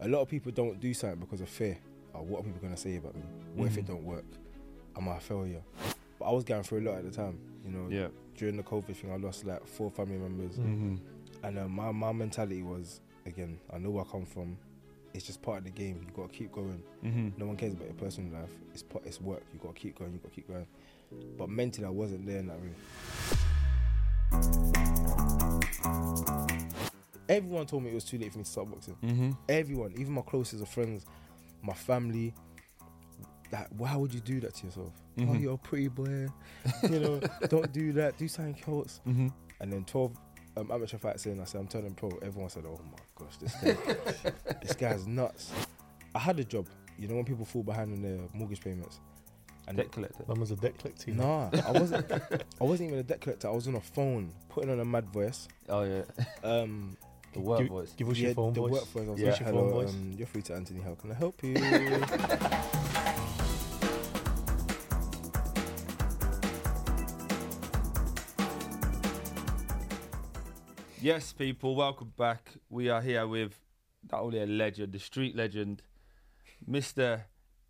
A lot of people don't do something because of fear. Oh, what are people gonna say about me? What if it Mhm. don't work? Am I a failure? But I was going through a lot at the time. You know, Yeah. during the COVID thing, I lost like four family members, Mm-hmm. and uh, my my mentality was again, I know where I come from. It's just part of the game. You gotta keep going. Mm-hmm. No one cares about your personal life. It's part, it's work. You gotta keep going. You gotta keep going. But mentally, I wasn't there in that room. Everyone told me it was too late for me to start boxing. Mm-hmm. Everyone, even my closest of friends, my family. That why would you do that to yourself? Oh, Mhm. you're a pretty boy. You know, don't do that. Do something else. Mm-hmm. And then 12 um, amateur fights in, I said, I'm turning pro. Everyone said, oh my gosh, this guy, this guy's nuts. I had a job, you know, when people fall behind on their mortgage payments. And Debt collector. Mum was a debt collector. nah, I wasn't. I wasn't even a debt collector. I was on a phone, putting on a mad voice. Oh yeah. Um, The work give, voice. Give us yeah, your phone the voice. work voice. I was Yeah. like, Your phone hello, voice. um, you're free to Anthony. How can I help you? Yes, people, welcome back. We are here with not only a legend, the street legend, Mr.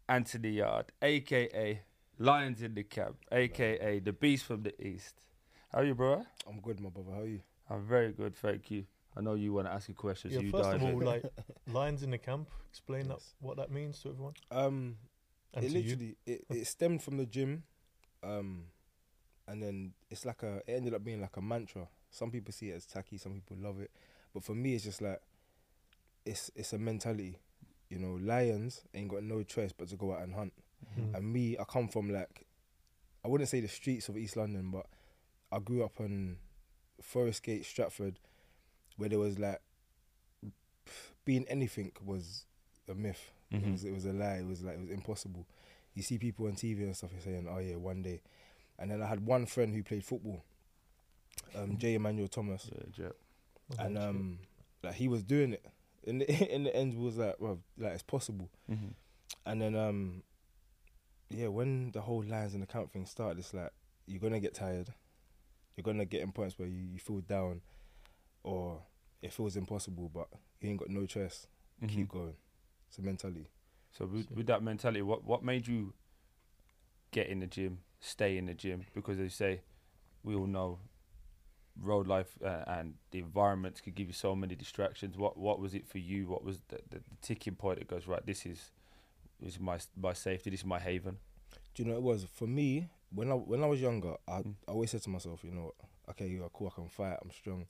Anthony Yarde, aka Lions in the Camp, aka the Beast from the East. How are you, bro? I'm good, my brother. How are you? I'm very good, thank you. I know you want to ask a question, so Yeah, you first dive of all, in. like lions in the camp. Explain that what that means to everyone. Um, And it to you. literally it, it stemmed from the gym, um, and then it's like a it ended up being like a mantra. Some people see it as tacky, some people love it, but for me, it's just like it's it's a mentality. You know, lions ain't got no choice but to go out and hunt. Mm. And me, I come from like I wouldn't say the streets of East London, but I grew up on Forest Gate, Stratford, where there was like being anything was a myth. It Mhm. was it was a lie. It was like it was impossible. You see people on TV and stuff saying, "Oh yeah, one day," and then I had one friend who played football, um, Jay Emmanuel-Thomas, Yeah, Jet. Oh, and um, like he was doing it. In the in the end, we was like, well, like it's possible. Mhm. And then um, yeah, when the whole lines and the camp thing started, it's like you're gonna get tired. You're gonna get in points where you, you feel down, or it feels impossible, but you ain't got no choice. Mhm. Keep going. It's a mentality. So with, with that mentality, what what made you get in the gym, stay in the gym? Because they say we all know road life uh, and the environment could give you so many distractions. What what was it for you? What was the, the, the ticking point that goes right? This is this is my my safety. This is my haven. Do you know what it was for me when I when I was younger? I, Mm. I always said to myself, you know, okay, you're cool, I can fight, I'm strong,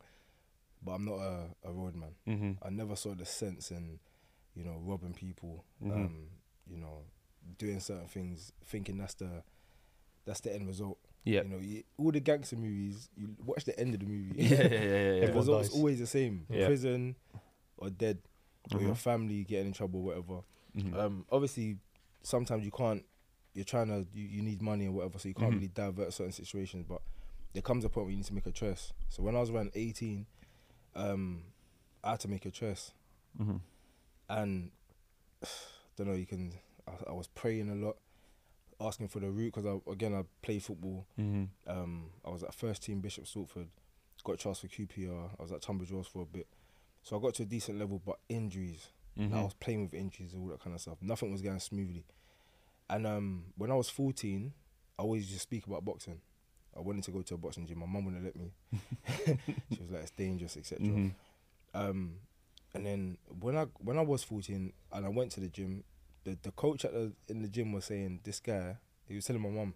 but I'm not a, a roadman. Mm-hmm. I never saw the sense in, you know, robbing people, Mhm. um, you know, doing certain things, thinking that's the that's the end result. Yeah. You know, you, all the gangster movies, you watch the end of the movie. yeah, yeah, yeah, yeah, the yeah. Everyone result's dies. always the same: Yeah. prison or dead, or your Mhm. family getting in trouble, whatever. Mhm. Um, obviously, sometimes you can't. You're trying to. You, you need money or whatever, so you can't Mhm. really divert certain situations. But there comes a point where you need to make a choice. So when I was around 18, um, I had to make a choice, Mhm. and don't know. You can. I, I was praying a lot, asking for the route because I again I play football. Mhm. Um, I was at first team Bishop Stortford, got charged for QPR. I was at Tunbridge Wells for a bit, so I got to a decent level, but injuries. Like, I was playing with injuries, all that kind of stuff. Nothing was going smoothly. And um, when I was 14, I always used to speak about boxing. I wanted to go to a boxing gym. My mum wouldn't let me. she was like, "It's dangerous, etc." Mhm. Um, and then when I when I was 14 and I went to the gym, the the coach at the in the gym was saying, "This guy," he was telling my mum,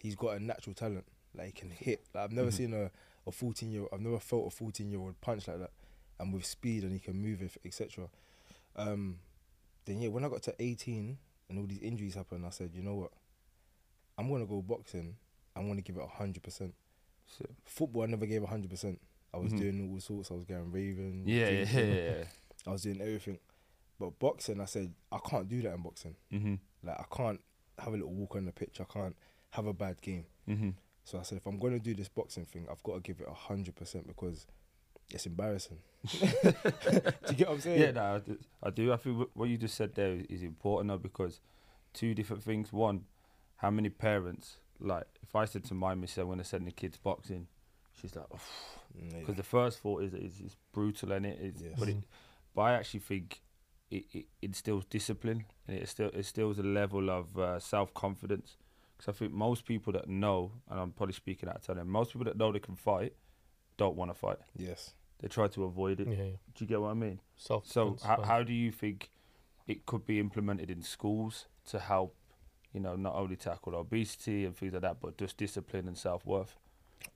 "He's got a natural talent. Like he can hit. Like, I've never Mhm. seen a a 14 year. I've never felt a 14 year old punch like that, and with speed, and he can move, it, etc." Um, then yeah, when I got to 18 and all these injuries happened, I said, "You know what? I'm gonna go boxing. I'm gonna give it hundred percent. Football, I never gave hundred percent. I was Mhm. doing all sorts. I was going raving. Yeah, yeah, yeah, yeah. I was doing everything. But boxing, I said, I can't do that in boxing. Mhm. Like, I can't have a little walk on the pitch. I can't have a bad game. Mhm. So I said, if I'm going to do this boxing thing, I've got to give it 100% because it's embarrassing. do you get what I'm saying? Yeah, no, I do. I do. I feel what you just said there is- is important though because two different things. One, how many parents like if I said to my missus I'm going to send the kids boxing, she's like, Mm, because the first thought is is, is brutal and it is, Yes. but it, but I actually think it, it instills discipline and it still instills a level of uh, self confidence. Because I think most people that know, and I'm probably speaking out of turn, most people that know they can fight don't want to fight. Yes. They try to avoid it. Yeah, yeah. Do you get what I mean? Self. So how, how do you think it could be implemented in schools to help, you know, not only tackle obesity and things like that, but just discipline and self worth?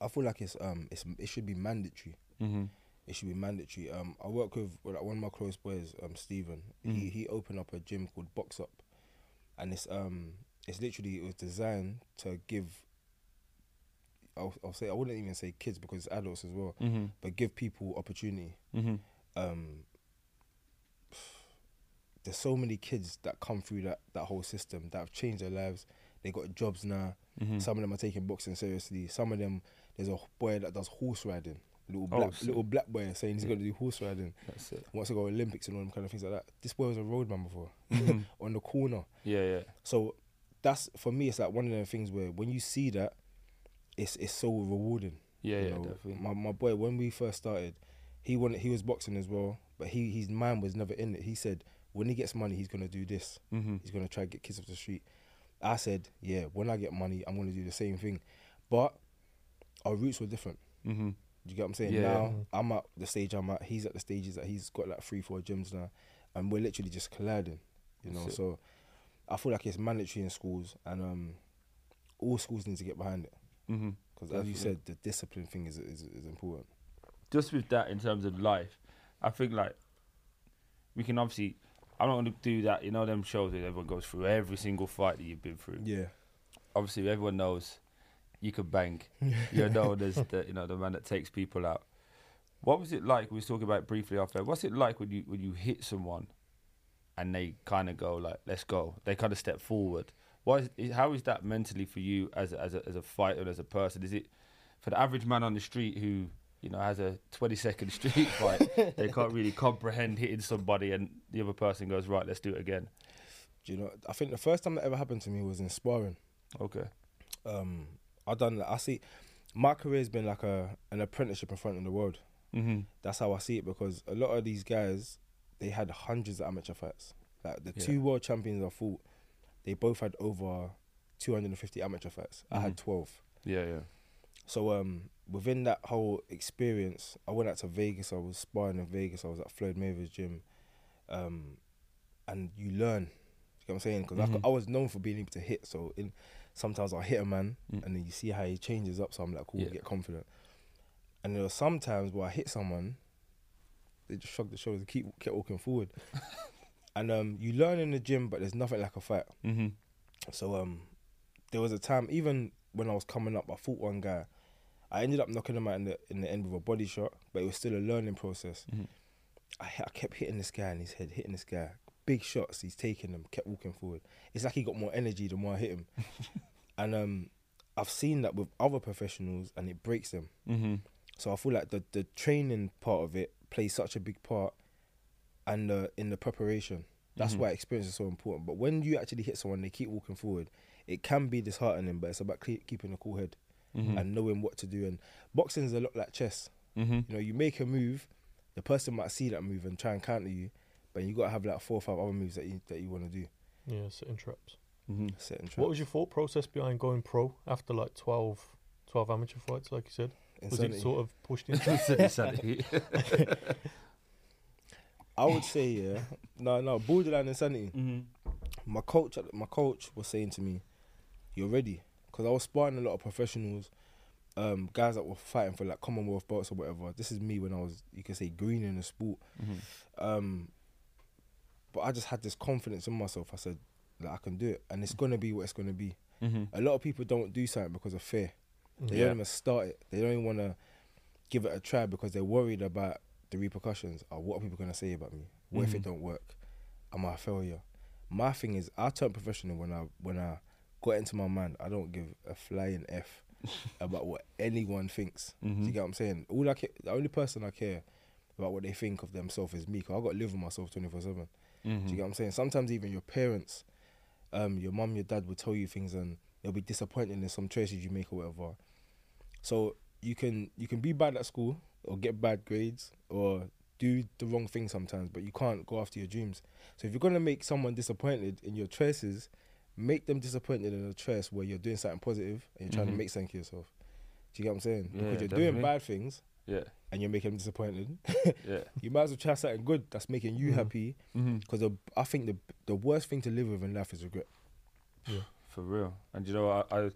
I feel like it's um it's it should be mandatory. Mm-hmm. It should be mandatory. Um, I work with, like one of my close boys, um, Stephen. He Mhm. he opened up a gym called Box Up, and it's um it's literally it was designed to give. I'll, I'll say I wouldn't even say kids because it's adults as well, Mm-hmm. but give people opportunity. Mm-hmm. Um, there's so many kids that come through that that whole system that have changed their lives. They got jobs now. Mm-hmm. Some of them are taking boxing seriously. Some of them, there's a boy that does horse riding. Little Oh, black, sick. little black boy saying he's Yeah. going to do horse riding. That's it. Wants to go Olympics and all them kind of things like that. This boy was a roadman before Mhm. on the corner. Yeah, yeah. So that's for me. It's like one of them things where when you see that, it's it's so rewarding. Yeah, you yeah, know. definitely. My my boy when we first started, he wanted he was boxing as well, but he his mind was never in it. He said when he gets money, he's gonna do this. Mm-hmm. He's gonna try to get kids off the street. I said, yeah, when I get money, I'm gonna do the same thing. But our roots were different. Mm-hmm. Do you get what I'm saying? Yeah. Now Mhm. I'm at the stage I'm at. He's at the stages that he's got like three, four gyms now, and we're literally just colliding. You know, so I feel like it's mandatory in schools, and um, all schools need to get behind it Mm-hmm. because, as you said, the discipline thing is is, is important. just with that in terms of life, I think like we can obviously. I'm not going to do that. You know them shows where everyone goes through every single fight that you've been through. Yeah, Obviously, everyone knows you could bang. You're known as the you know the man that takes people out. What was it like? We was talking about briefly after. What's it like when you when you hit someone, and they kind of go like, "Let's go." They kind of step forward. What is, how is that mentally for you as a, as a, as a fighter and as a person? Is it for the average man on the street who you know has a 20 second street fight? they can't really comprehend hitting somebody, and the other person goes, "Right, let's do it again." do you know? I think the first time that ever happened to me was in sparring. Okay. Um, I done. I see. My career's been like a an apprenticeship in front of the world. Mm-hmm. That's how I see it because a lot of these guys, they had hundreds of amateur fights. Like the Yeah. two world champions I fought, they both had over 250 amateur fights. I had Mhm. 12. Yeah, yeah. So um, within that whole experience, I went out to Vegas. I was sparring in Vegas. I was at Floyd Mayweather's gym, um, and you learn. You know what I'm saying? Because Mhm. I, I was known for being able to hit. So in sometimes I hit a man, Mm. and then you see how he changes up. So I'm like, cool, Yeah. get confident. And there were sometimes where I hit someone, they just shrugged the shoulders, and keep kept walking forward. and um, you learn in the gym, but there's nothing like a fight. Mm-hmm. So um, there was a time even when I was coming up, I fought one guy. I ended up knocking him out in the in the end with a body shot, but it was still a learning process. Mm-hmm. I, I kept hitting this guy in his head, hitting this guy. Big shots, he's taking them, kept walking forward. It's like he got more energy the more I hit him. and um, I've seen that with other professionals, and it breaks them. Mm-hmm. So I feel like the the training part of it plays such a big part, and uh, in the preparation. That's Mhm. why experience is so important. But when you actually hit someone, they keep walking forward. It can be disheartening, but it's about keeping a cool head Mm-hmm. and knowing what to do. And boxing is a lot like chess. mm-hmm. You know, you make a move, the person might see that move and try and counter you, but you got to have like four or five other moves that you that you want to do. Yeah, setting traps. Mm-hmm. Set and What was your thought process behind going pro after like 12, 12 amateur fights, like you said? Was it sort of pushed into Insanity. I would say yeah, no, no, borderline insanity. mm-hmm. my coach my coach was saying to me, "You're ready," because I was sparring a lot of professionals, um, guys that were fighting for like Commonwealth belts or whatever. This is me when I was, you could say, green in the sport. Mm-hmm. Um, but I just had this confidence in myself. I said, like, I can do it, and it's gonna be what it's gonna be. Mm-hmm. A lot of people don't do something because of fear. They Yeah. don't even start it. They don't even want to give it a try because they're worried about the repercussions. Or what are people gonna say about me? What if it Mhm. don't work? Am I a failure? My thing is, I turned professional when I when I got into my mind. I don't give a flying f about what anyone thinks. Mm-hmm. you get what I'm saying? All I ca- the only person I care about what they think of themselves is me. Cause I got to live with myself twenty four seven. Do Mm-hmm. you get what I'm saying? Sometimes even your parents, um, your mum, your dad will tell you things and they'll be disappointed in some choices you make or whatever. So you can you can be bad at school or get bad grades or do the wrong thing sometimes, but you can't go after your dreams. So if you're gonna make someone disappointed in your choices, make them disappointed in a choice where you're doing something positive and you're trying Mhm. to make something of yourself. Do you get what I'm saying? Yeah, because you're definitely. doing bad things Yeah, and you're making them disappointed. yeah. you might as well try something good that's making you Mhm. happy. Mm-hmm. Because I think the the worst thing to live with in life is regret. Yeah. For real. And you know, I, I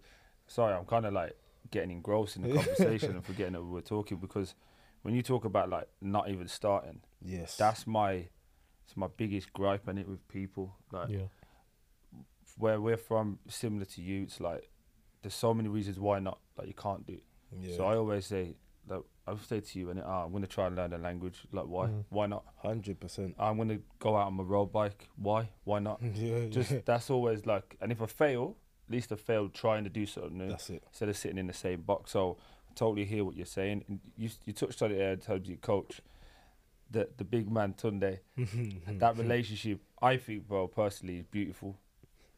sorry, I'm kind of like getting engrossed in the conversation and forgetting that we were talking because when you talk about like not even starting, Yes. that's my it's my biggest gripe in it with people. Like Yeah. Where we're from, similar to you, it's like there's so many reasons why not. Like you can't do. it. yeah. So I always say, like I say to you, and ah, I'm gonna try and learn the language. Like why? Mm. Why not? hundred percent. I'm gonna go out on my road bike. Why? Why not? Yeah. Just yeah. that's always like, and if I fail, at least I failed trying to do something new that's it. instead of sitting in the same box. So I totally hear what you're saying. And you you touched on it there in terms of your coach, the the big man Tunde. that relationship, I think, bro, personally, is beautiful.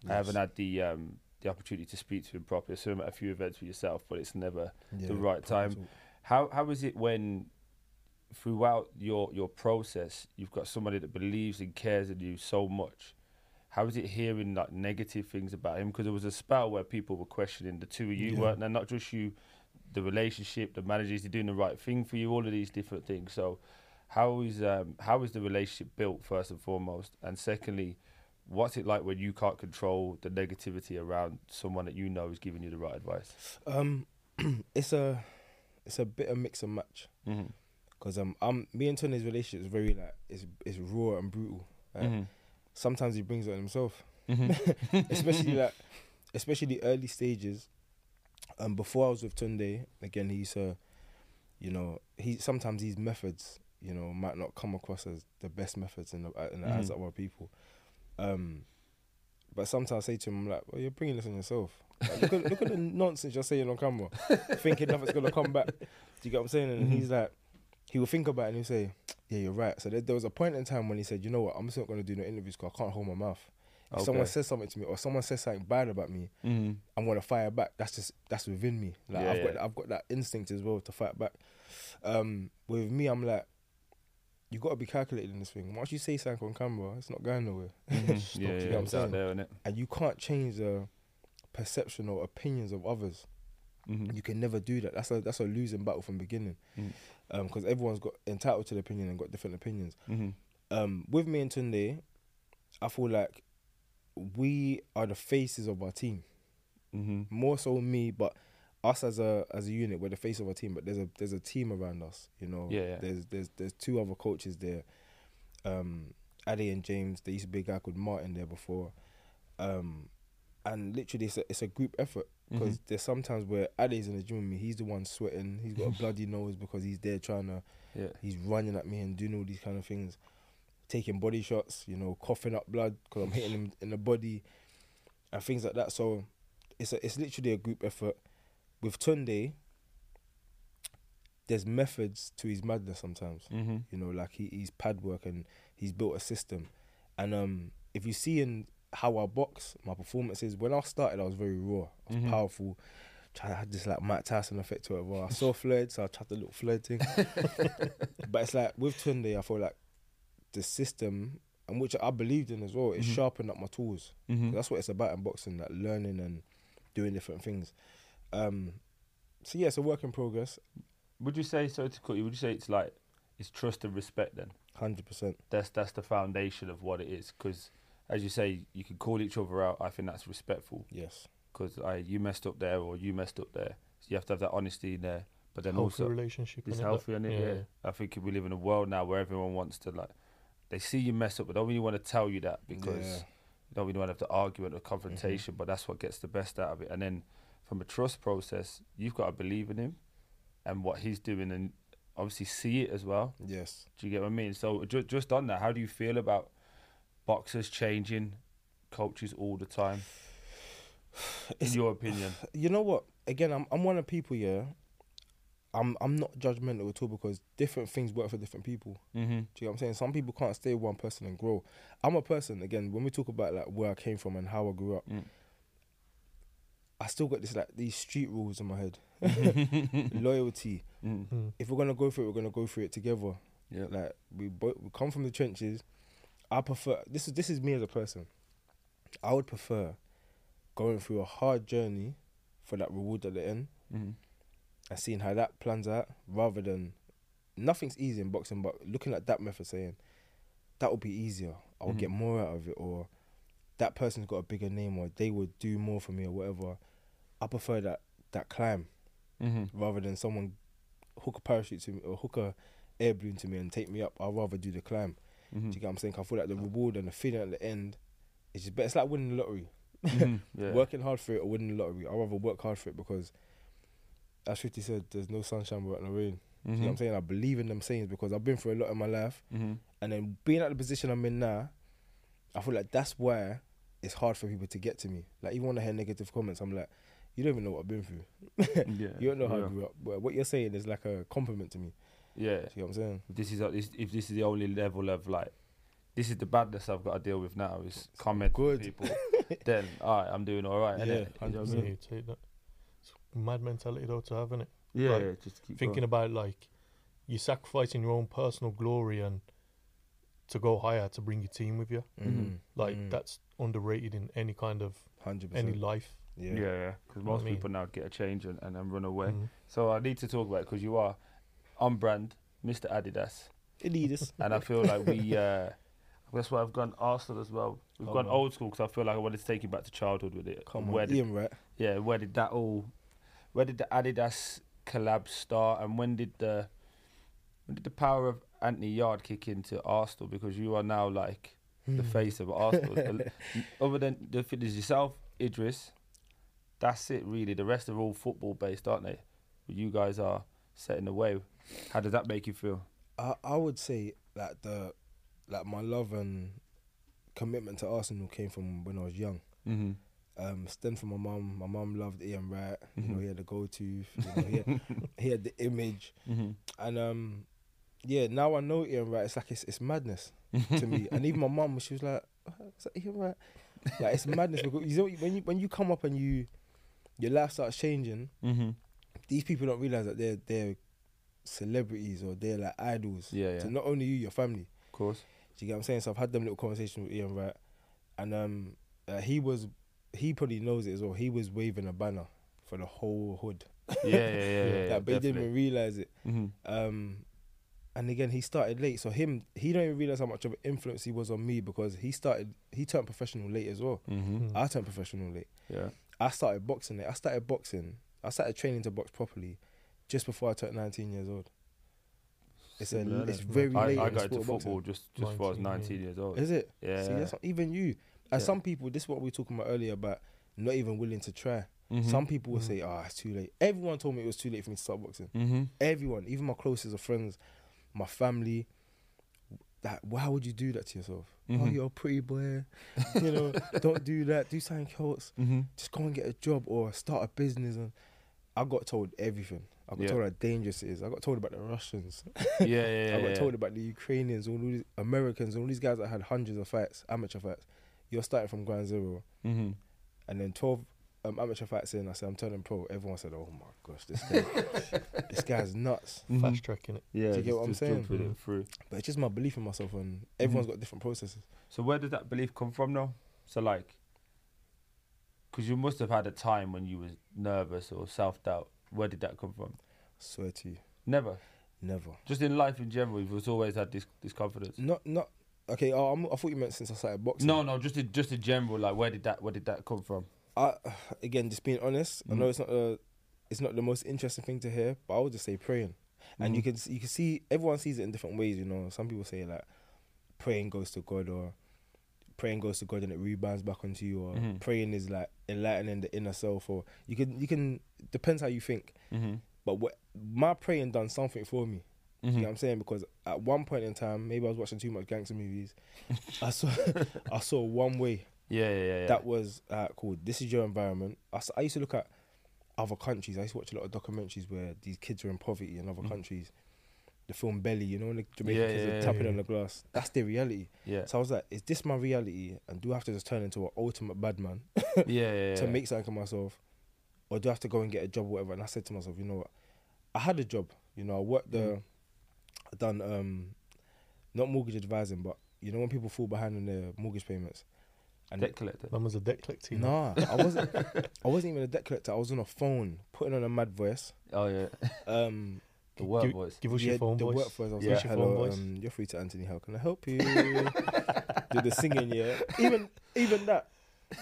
I haven't had the um the opportunity to speak to him properly. So I'm at a few events for yourself, but it's never the right time. How how is it when throughout your your process you've got somebody that believes and cares in you so much? How is it hearing like negative things about him? Because there was a spell where people were questioning the two of you, Yeah. weren't there? Not just you, the relationship, the managers, they're doing the right thing for you, all of these different things. So, how is um how is the relationship built first and foremost, and secondly, what's it like when you can't control the negativity around someone that you know is giving you the right advice? Um, it's a it's a bit of a mix and match Mm-hmm. because um, um, me and Tunde's relationship is very like it's it's raw and brutal. Like, Sometimes he brings it on himself, Mm-hmm. especially like especially the early stages. Um, before I was with Tunde, again he's uh, you know, he sometimes these methods, you know, might not come across as the best methods in the in the eyes Mhm. of other people. Um, but sometimes I say to him, I'm like, well, you're bringing this on yourself. Like, look, at, look at the nonsense you're saying on camera, thinking nothing's gonna come back. Do you get what I'm saying? And Mhm. he's like, he will think about it and he'll say, yeah, you're right. So there, there was a point in time when he said, you know what, I'm just not gonna do no interviews because I can't hold my mouth. If someone says something to me or someone says something bad about me, Mm-hmm. I'm gonna fire back. That's just that's within me. Like Yeah, I've yeah. got I've got that instinct as well to fight back. Um, with me, I'm like, you got to be calculated in this thing. Once you say something on camera, it's not going nowhere, Mm-hmm. yeah, you yeah, what I'm it's out saying? there, innit? and you can't change the perception or opinions of others. Mm-hmm. You can never do that. That's a that's a losing battle from the beginning, because everyone's got entitled to their opinion and got different opinions. Mm-hmm. Um, with me and Tunde, I feel like we are the faces of our team. Mm-hmm. more so me, but us as a as a unit, we're the face of our team. But there's a there's a team around us, you know. Yeah, yeah. There's there's there's two other coaches there, um, Addy and James. There used to be a guy called Martin there before, um, and literally it's a it's a group effort because there's sometimes where Addy's in the gym with me. He's the one sweating. He's got a bloody nose because he's there trying to. Yeah. He's running at me and doing all these kind of things, taking body shots. You know, coughing up blood because I'm hitting him in the body, and things like that. So it's a, it's literally a group effort. With Tunde, there's methods to his madness sometimes. Mm-hmm. You know, like he, he's pad work and he's built a system. And um, if you see in how I box, my performances, when I started, I was very raw. I was Mhm. powerful. I had this like Mike Tyson effect to it. Well, I saw Floyd, so I tried to look Floyd thing. but it's like with Tunde, I feel like the system, and which I believed in as well, it Mhm. sharpened up my tools. Mm-hmm. That's what it's about in boxing, like learning and doing different things. Um, so yeah, it's a work in progress, Would you say so to cut you? Would you say it's like it's trust and respect then? hundred percent. That's that's the foundation of what it is. Because as you say, you can call each other out. I think that's respectful. Yes, Because I you messed up there or you messed up there. So you have to have that honesty in there. But then Healthy also relationship. it's healthy that- in it. Yeah. I think we live in a world now where everyone wants to like they see you mess up, but don't really want to tell you that because Yeah. you don't really want to have the argument or confrontation. But that's what gets the best out of it. And then from a trust process, you've got to believe in him and what he's doing, and obviously see it as well. yes. Do you get what I mean? So ju- just on that, how do you feel about boxers changing coaches all the time? In It's- your opinion, You know what? Again, I'm I'm one of people. Yeah, I'm I'm not judgmental at all because different things work for different people. mm-hmm. Do you know what I'm saying? Some people can't stay with one person and grow. I'm a person again. When we talk about like where I came from and how I grew up, Mm. I still got this like these street rules in my head. Loyalty. mm. Mm. If we're gonna go through it, we're gonna go through it together. Yeah. Like we both we come from the trenches. I prefer this is this is me as a person. I would prefer going through a hard journey for that reward at the end hmm and seeing how that plans out rather than nothing's easy in boxing, but looking at that method saying that would be easier. I would Mhm. get more out of it or that person's got a bigger name or they would do more for me or whatever. I prefer that that climb hmm rather than someone hook a parachute to me or hook a air balloon to me and take me up. I'd rather do the climb. hmm Do you get what I'm saying? I feel like the reward and the feeling at the end is just better. It's like winning the lottery. Mhm. yeah. Working hard for it or winning the lottery. I'd rather work hard for it because, as 50 said, there's no sunshine without no rain. Do you know what I'm Mhm. saying? I believe in them sayings because I've been through a lot in my life. Mhm. And then being at the position I'm in now, I feel like that's where it's hard for people to get to me. Like, even when I hear negative comments, I'm like, you don't even know what I've been through. yeah. You don't know how yeah. I grew up. But what you're saying is like a compliment to me. Yeah. Do you know what I'm saying? If this is a- this- if this is the only level of like, this is the badness I've got to deal with now is comment good. people. then all right, I'm doing all right. Yeah, innit? You know what I 100%. Yeah, mean? take that. It's a mad mentality though to have, innit? Yeah, Like, yeah, just keep Thinking going. about like you're sacrificing your own personal glory and to go higher to bring your team with you. Mhm. Like Mm. that's underrated in any kind of 100%. any life. Yeah, yeah. Because most I mean? people now get a change and, and then run away. Mhm. So I need to talk about it because you are on brand, Mr. Adidas, Adidas. and I feel like we. Uh, that's why I've gone Arsenal as well. We've Oh, gone old school because I feel like I wanted to take you back to childhood with it. Come where on, did, Ian, right? yeah, where did that all? Where did the Adidas collab start, and when did the when did the power of Anthony Yarde kick into Arsenal? Because you are now like the Hmm. face of Arsenal. Other than the there's yourself, Idris, that's it really. The rest are all football based, aren't they? But you guys are setting the way. How does that make you feel? I, I would say that the like my love and commitment to Arsenal came from when I was young. Mm-hmm. Um, stemmed from my mum. My mum loved Ian Wright. You know, he had the gold tooth. You know, he, had, he had the image. Mm-hmm. And um, yeah, now I know Ian Wright. It's like it's, it's madness to me. and even my mum, she was like, "Oh, "Is that Ian Wright?" Like it's madness because you know when you when you come up and you your life starts changing. Mm-hmm. These people don't realize that they're they're celebrities or they're like idols. Yeah, yeah. To not only you, your family. Of course. Do you get what I'm saying? So I've had them little conversations with Ian Wright, and um, uh, he was he probably knows it as well. He was waving a banner for the whole hood, Yeah, yeah, yeah. yeah, like, but he didn't even realize it. Mm-hmm. Um, and again, he started late, so him he don't even realize how much of an influence he was on me because he started he turned professional late as well. Mm-hmm. Mm. I turned professional late. Yeah. I started boxing it. I started boxing. I started training to box properly just before I turned 19 years old. It's a Similar it's very I, late. I in got sport into of boxing. football just just before I was 19, 19 years old. Is it? Yeah. See, that's not, even you. And Yeah. some people, this is what we were talking about earlier about not even willing to try. Mhm. Some people will Mhm. say, "Ah, it's too late." Everyone told me it was too late for me to start boxing. Mhm. Everyone, even my closest of friends, my family. That why would you do that to yourself? Oh, Mhm. you're a pretty boy. you know, don't do that. Do something else. Mhm. Just go and get a job or start a business. And I got told everything. I got Yeah. told how dangerous it is. I got told about the Russians. Yeah, yeah, yeah. I got yeah. told about the Ukrainians, all these Americans, all these guys that had hundreds of fights, amateur fights. You're starting from ground zero, Mhm. and then twelve um, amateur fights in. I said I'm turning pro. Everyone said, "Oh my gosh, this guy, this guy's nuts." Mhm. Fast tracking it. Yeah, Do you get what I'm saying? jumping it Mhm. through. But it's just my belief in myself, and everyone's Mhm. got different processes. So where did that belief come from, though? So like, because you must have had a time when you was nervous or self doubt. Where did that come from? Swear to you, Never. never. Just in life in general, you've always had this this confidence. Not not okay. Oh, I'm, I thought you meant since I started boxing. No, no, just in, just in general. Like, where did that where did that come from? I again just being honest. I know Mhm. it's not a, it's not the most interesting thing to hear, but I would just say praying. And you Mhm. can you can see everyone sees it in different ways. You know, some people say like praying goes to God, or praying goes to God and it rebounds back onto you, or Mhm. praying is like enlightening the inner self, or you can you can depends how you think. Mm-hmm. But what my praying done something for me. You Mm-hmm. know what I'm saying? Because at one point in time, maybe I was watching too much gangster movies. I saw I saw one way Yeah, yeah, yeah. yeah. that was uh, called "This Is Your Environment." I, I used to look at other countries. I used to watch a lot of documentaries where these kids are in poverty in other Mm. countries. The film Belly, you know, when the Jamaican Yeah, kids yeah, are tapping on the glass. That's their reality. yeah. So I was like, is this my reality? And do I have to just turn into an ultimate bad man yeah, to make something of myself, or do I have to go and get a job, or whatever? And I said to myself, you know what? I had a job. You know, I worked the, Mm. I done um, not mortgage advising, but you know when people fall behind on their mortgage payments. And Debt collector. Man was a debt collector. you nah, I wasn't. I wasn't even a debt collector. I was on a phone, putting on a mad voice. Oh yeah, Um, the work give, voice. Give us yeah, your phone the voice. work voice. I was Yeah. like, Give us your phone hello, voice. um, you're free to Anthony. How can I help you? Do the singing, yeah. Even even that,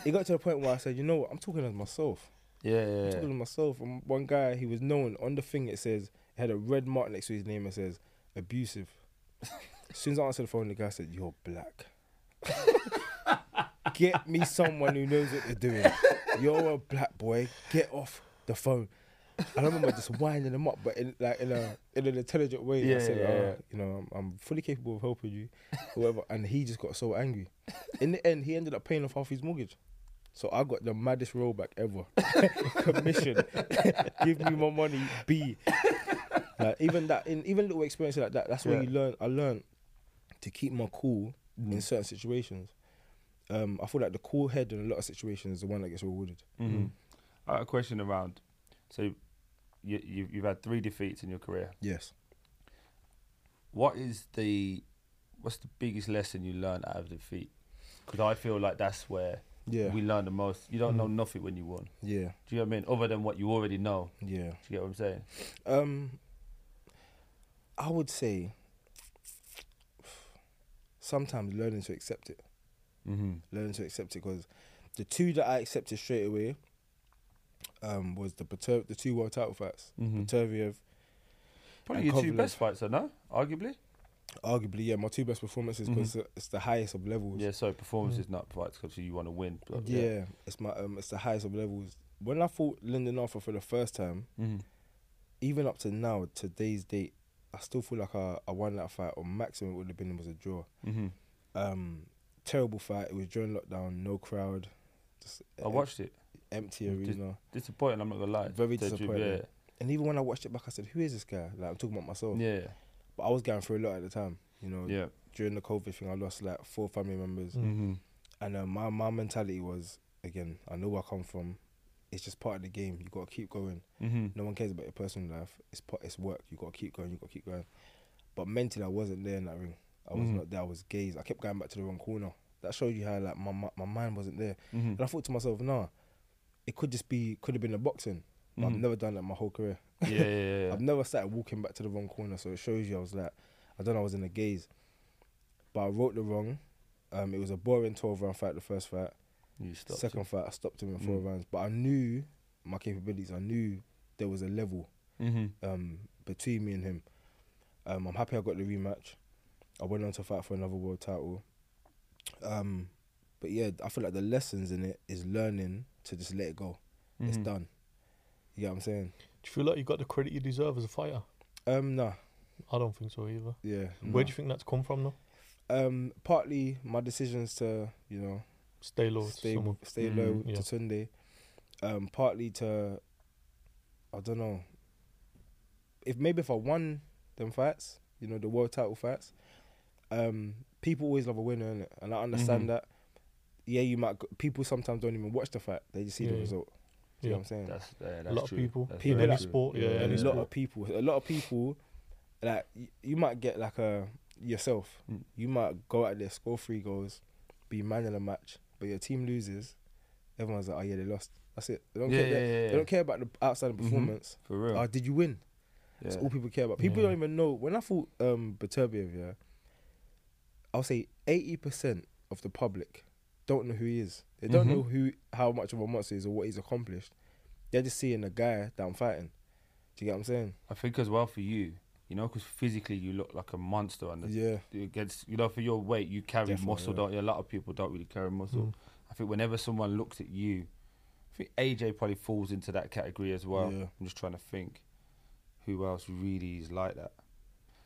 it got to the point where I said, you know what? I'm talking as myself. Yeah, I'm talking yeah. to myself. And one guy, he was known on the thing. It says it had a red mark next to his name. It says abusive. as soon as I answered the phone, the guy said, "You're black." Get me someone who knows what they're doing. You're a black boy. Get off the phone. And I remember just winding him up, but in like in a in an intelligent way. Yeah, I said, yeah, "All yeah. you know, I'm, I'm fully capable of helping you, whatever. And he just got so angry. In the end, he ended up paying off half his mortgage. So I got the maddest rollback ever. Commission. Give me my money. B. Like even that, in even little experiences like that, that's where you learn. I learned to keep my cool in Mm. certain situations. Um, I feel like the cool head in a lot of situations is the one that gets rewarded. Mhm. I got a question around. So, you, you you've had three defeats in your career. Yes. What is the what's the biggest lesson you learned out of defeat? Because I feel like that's where Yeah. we learn the most. You don't know Mm. nothing when you won. yeah. Do you know what I mean? Other than what you already know. Yeah. Do you get what I'm saying? Um, I would say sometimes learning to accept it, Mm-hmm. learning to accept it, because the two that I accepted straight away, um, was the Pater- the two world title fights, Mm-hmm. Beterbiev. Probably your two Kovalev. best fights, though, no? Arguably. Arguably, yeah, my two best performances because Mhm. it's the highest of levels. Yeah. So performances, not fights, because you want to win. but yeah, it's my um, it's the highest of levels. When I fought Lyndon Arthur for the first time, Mm-hmm. even up to now, today's date, I still feel like I, I won that fight, or maximum it would have been was a draw. Mm-hmm. Um, terrible fight. It was during lockdown, no crowd, just I watched it. empty Mm, dis- arena. Disappointing. I'm not gonna lie. Very To the truth, disappointing. And even when I watched it back, I said, "Who is this guy?" Like I'm talking about myself. Yeah. Yeah. But I was going through a lot at the time. You know, Yeah. during the COVID thing, I lost like four family members, Mm. Mm-hmm. and uh, my my mentality was again, I know where I come from. It's just part of the game. You got to keep going. Mm-hmm. No one cares about your personal life. It's part. It's work. You got to keep going. You got to keep going. But mentally, I wasn't there in that ring. I was Mhm. not there. I was gazed. I kept going back to the wrong corner. That showed you how like my my, my mind wasn't there. Mm-hmm. And I thought to myself, nah, it could just be could have been a boxing. But I've never done that my whole career. Yeah, yeah, yeah. I've never started walking back to the wrong corner. So it shows you I was like, I don't know, I was in a gaze. But I wrote the wrong. Um, it was a boring 12 round fight, the first fight. you stopped. Second fight, I stopped him in four Mm. rounds. But I knew my capabilities. I knew there was a level Mm-hmm. um, between me and him. Um, I'm happy I got the rematch. I went on to fight for another world title. Um, but yeah, I feel like the lessons in it is learning to just let it go. It's Mm-hmm. done. You get what I'm saying? Do you feel like you got the credit you deserve as a fighter? Um, nah, I don't think so either. yeah. Where nah. do you think that's come from though? Um, partly my decisions to you know Stay low. to stay someone. stay Mm, low yeah. to Sunday. Um, partly to I don't know. If maybe if I won them fights, you know, the world title fights, um, people always love a winner, innit? and I understand Mhm. that. Yeah, you might. Go, people sometimes don't even watch the fight; they just see the result. Do you Yeah. know what I'm saying? That's, yeah, that's A lot of people- That's people very in true. sport, yeah, and any a lot sport. of people, a lot of people, like y- you might get like a yourself. Mm. You might go out there, score three goals, be man in a match, but your team loses. Everyone's like, "Oh yeah, they lost." That's it. They don't Yeah, care. yeah, they, yeah, they don't care about the outside Mhm. performance. For real. Oh, did you win? yeah. That's all people care about. People Yeah. don't even know. When I fought um, Beterbiev, yeah, I'll say eighty percent of the public don't know who he is. They don't Mhm. know who, how much of a monster he is or what he's accomplished. They're just seeing a guy that I'm fighting. Do you get what I'm saying? I think as well for you, you know, because physically you look like a monster on the Yeah. against you know for your weight you carry Definitely, muscle yeah. don't you? A lot of people don't really carry muscle. Mm. I think whenever someone looks at you, I think AJ probably falls into that category as well. Yeah. I'm just trying to think who else really is like that.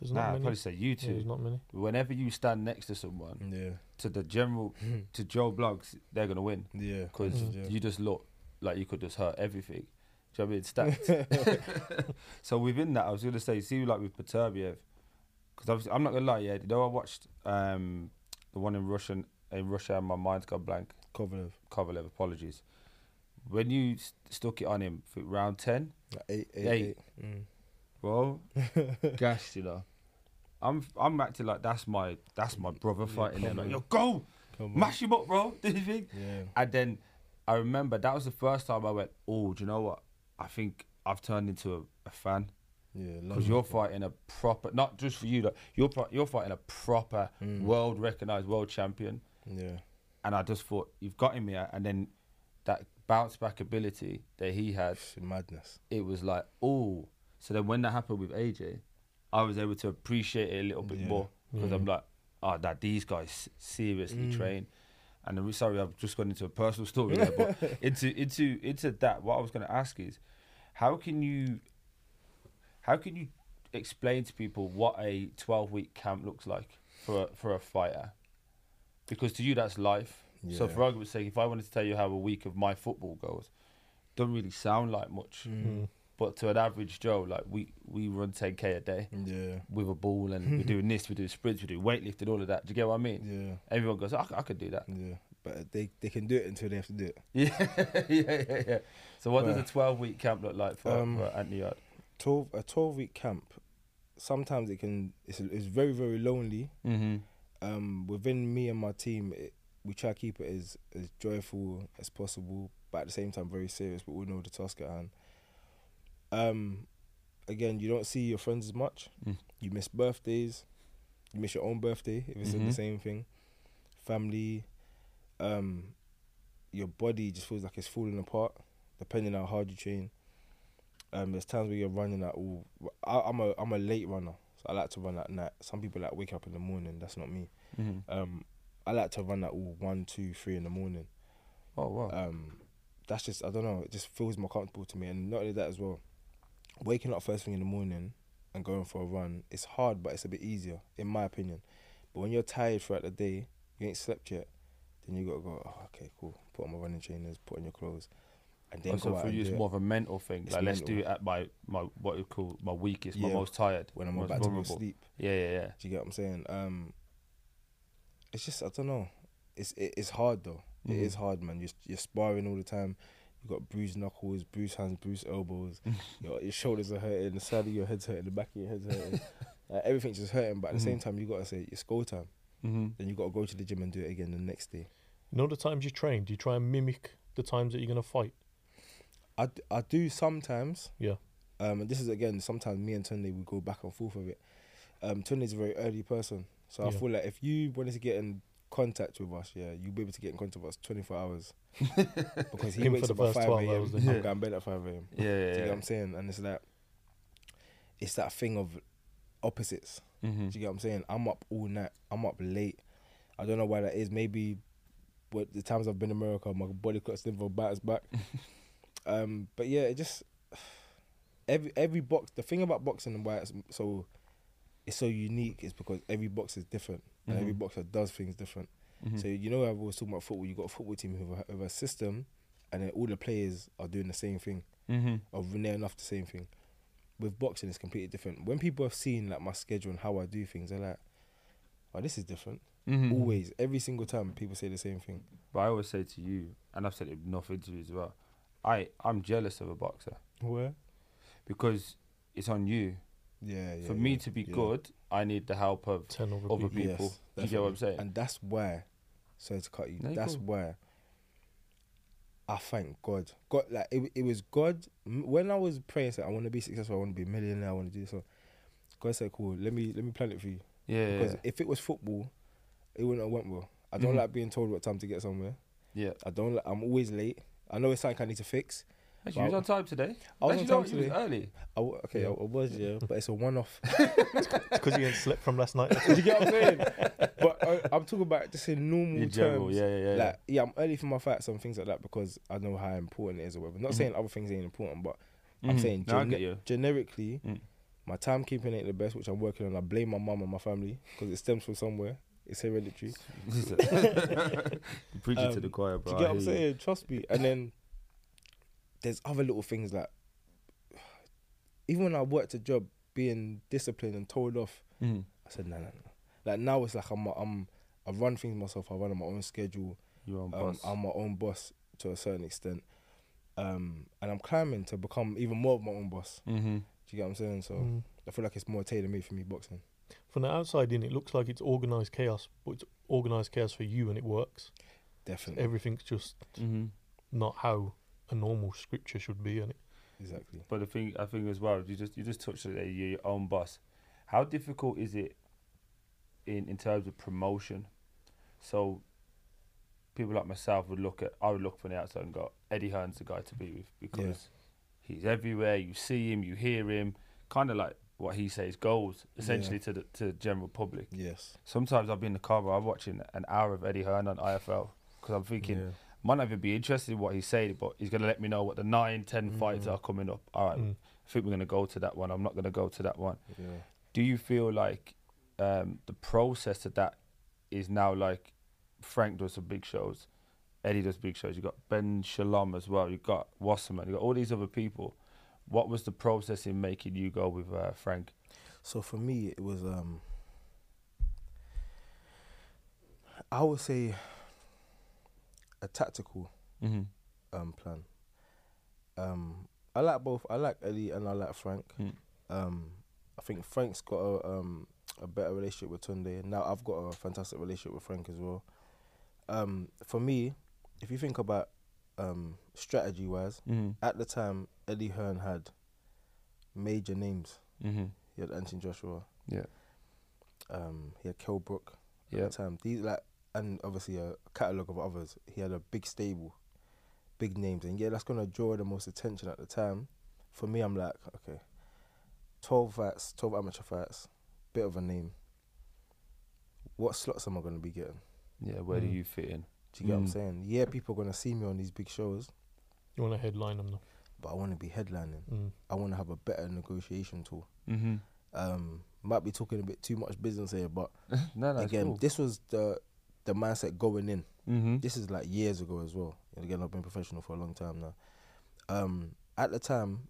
There's Nah, not I'd probably say you Yeah, two. there's not many. Whenever you stand next to someone, Yeah. to the general, to Joe Bloggs, they're gonna win Yeah. because Mm. Yeah. you just look like you could just hurt everything. Do you know what I mean? Stacked. so within that, I was gonna say, see, like with Beterbiev, because I'm not gonna lie, yeah. You know, I watched um, the one in Russian in Russia, and my mind's gone blank. Kovalev. Kovalev, apologies. When you st- stuck it on him for round ten, Like eight, eight, Eight. eight. Mm. Bro, gassed, you know. I'm I'm acting like that's my that's my brother fighting there. come Like, yo, go mash him up, bro. Do you think? Yeah. And then I remember that was the first time I went, oh, do you know what? I think I've turned into a, a fan Yeah. because you're fighting a proper, not just for you, like, you're you're fighting a proper Mm. world recognized world champion. Yeah. And I just thought you've got him here, and then that bounce back ability that he had, It's madness. it was like, oh. So then when that happened with AJ, I was able to appreciate it a little bit Yeah. more because I'm like, oh, that these guys seriously Mm. train. And then, sorry, I've just gone into a personal story there, but into into into that, what I was going to ask is, how can you, how can you explain to people what a 12 week camp looks like for a, for a fighter? Because to you that's life. So for argument's sake, if I wanted to tell you how a week of my football goes, don't really sound like much. Mm. But to an average Joe, like we we run 10k a day Yeah. with a ball, and we're doing this, we do sprints, we do weightlifting, all of that. Do you get what I mean? Yeah. Everyone goes, I, I could do that. Yeah. But they they can do it until they have to do it. Yeah, yeah, yeah, yeah. So what does a 12 week camp look like for, um, for Anthony Yarde? Twelve a twelve week camp. Sometimes it can. It's it's very very lonely. Mm-hmm. Um, within me and my team, it, we try to keep it as as joyful as possible, but at the same time very serious. But we know the task at hand. Um, again, you don't see your friends as much. Mm. You miss birthdays. You miss your own birthday if it's Mhm. the same thing. Family. Um, your body just feels like it's falling apart, depending on how hard you train. Um, there's times where you're running at all. I, I'm a I'm a late runner, so I like to run at night. Some people like wake up in the morning. That's not me. Mm-hmm. Um, I like to run at all one, two, three in the morning. Oh wow. Um, that's just I don't know. It just feels more comfortable to me, and not only that as well. Waking up first thing in the morning and going for a run, it's hard, but it's a bit easier, in my opinion. But when you're tired throughout the day, you ain't slept yet, then you gotta go. Oh, okay, cool. Put on my running trainers, put on your clothes, and then go out for you, it's it. more of a mental thing. It's like let's do it at my my what you call my weakest, my most tired, when I'm most about to go to sleep. Yeah, yeah, yeah. Do you get what I'm saying? Um, it's just I don't know. It's it, it's hard though. It Mhm. is hard, man. You're you're sparring all the time. You got bruised knuckles, bruised hands, bruised elbows. your your shoulders are hurting. The side of your head's hurting. The back of your head's hurting. like, everything's just hurting. But at the same time, you gotta say it's go time. Mm-hmm. Then you gotta go to the gym and do it again the next day. You know the times you train, do you try and mimic the times that you're gonna fight? I, d- I do sometimes. Yeah. Um, and this is again sometimes me and Tunde we go back and forth with it. Um, Tunde's a very early person, so I Yeah. feel like if you wanted to get in contact with us, yeah, you'll be able to get in contact with us 24 hours because he Him wakes up the at first 5 12 a.m. hours. I'm Yeah. going to bed at 5 a.m. Yeah, Do you yeah, get what I'm saying? And it's like it's that thing of opposites. Mm-hmm. Do you get what I'm saying? I'm up all night. I'm up late. I don't know why that is. Maybe, but the times I've been in America, my body clock's never bounce back. um, but yeah, it just every every box. The thing about boxing and why it's so it's so unique is because every box is different and every Mhm. boxer does things different. Mm-hmm. So you know, I've always talking about football. You got a football team with a, with a system, and then all the players are doing the same thing mm-hmm. or near enough the same thing. With boxing, it's completely different. When people have seen like my schedule and how I do things, they're like, "Oh, this is different." Mm-hmm. Always, every single time, people say the same thing. But I always say to you, and I've said it in enough interviews as well. I I'm jealous of a boxer Where? because it's on you. Yeah, yeah. For me yeah, to be yeah. good, I need the help of. Ten other Other people. people. Do you get what I'm saying? And that's where, Sorry to cut you. No, that's cool. why. I thank God. God, like it, it was God. When I was praying, said, I want to be successful, I want to be a millionaire, I want to do so. God said, "Cool, let me let me plan it for you." Yeah, Because yeah, if it was football, it wouldn't have went well. I don't Mhm. like being told what time to get somewhere. yeah. I don't. Li- I'm always late. I know it's something I need to fix. Actually, you was on time today. I was Actually, on time you today. early. I w- okay, Yeah. I, I was yeah, but it's a one-off. because you didn't sleep from last night. Do you get what I'm saying? but I, I'm talking about just in normal In terms. general, yeah, yeah, yeah. Like yeah, I'm early for my fights and things like that because I know how important it is or whatever. Not Mhm. saying other things ain't important, but I'm Mhm. saying No, I gene- get you. generically, Mm. my timekeeping ain't the best, which I'm working on. I blame my mum and my family because it stems from somewhere. It's hereditary. you preach it to Um, the choir, bro. Do you get I what I'm hear you. saying? Trust me. And then there's other little things like even when I worked a job, being disciplined and told off, Mhm. I said no, no, no. Like now it's like I'm, I'm, I run things myself. I run on my own schedule. You're on Um, boss. I'm my own boss to a certain extent, um, and I'm climbing to become even more of my own boss. mm-hmm. Do you get what I'm saying? So Mm. I feel like it's more tailor made for me boxing. from the outside in, it looks like it's organized chaos, but it's organized chaos for you, and it works. Definitely. Everything's just Mm-hmm. not how a normal scripture should be, and it exactly. But the thing, I think as well, you just you just touched on it. You're your own boss. How difficult is it in in terms of promotion? So people like myself would look at, I would look from the outside and go, Eddie Hearn's the guy to be with because he's everywhere. You see him, you hear him, kind of like what he says goes essentially to the to the general public. Yes. Sometimes I'll be in the car, I'm watching an hour of Eddie Hearn on IFL because I'm thinking Yeah. Might not even be interested in what he's saying, but he's going to let me know what the nine, ten fights Mhm. are coming up. All right, Mm. I think we're going to go to that one. I'm not going to go to that one. Yeah. Do you feel like um, the process of that is now like Frank does some big shows, Eddie does big shows. You got Ben Shalom as well. You got Wasserman. You got all these other people. What was the process in making you go with uh, Frank? So for me, it was um, I would say a tactical Mm-hmm. um plan. Um, I like both. I like Eddie and I like Frank. Mm. Um, I think Frank's got a um a better relationship with Tunde. Now I've got a fantastic relationship with Frank as well. Um, for me, if you think about um strategy wise, Mm-hmm. at the time Eddie Hearn had major names. Mm-hmm. He had Anthony Joshua. Yeah. Um, he had Kell Brook at Yeah. the time. These like and obviously a catalogue of others. He had a big stable, big names, and yeah, that's gonna draw the most attention at the time. For me, I'm like, okay, twelve fights, twelve amateur fights, bit of a name. What slots am I gonna be getting? Yeah. Where do Mm. you fit in? Do you get what I'm Mm. saying? Yeah, people are gonna see me on these big shows, You want to headline them though. but I want to be headlining. Mm. I want to have a better negotiation tool. Mm-hmm. Um, might be talking a bit too much business here, but no, no. again, Cool. this was the the mindset going in. Mm-hmm. This is like years ago as well. And again, I've been professional for a long time now. Um, at the time,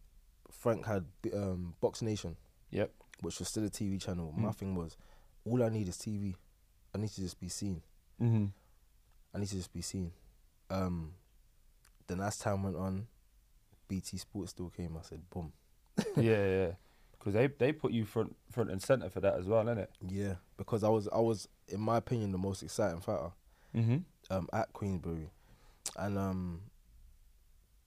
Frank had um, Box Nation, Yep. which was still a TV channel. My Mm. thing was, all I need is TV. I need to just be seen. Mm-hmm. I need to just be seen. Um, then as time went on, BT Sports still came. I said, boom. yeah, yeah. Because they they put you front front and center for that as well, innit? Yeah, because I was I was in my opinion the most exciting fighter. Mm-hmm. um, at Queensberry, and um,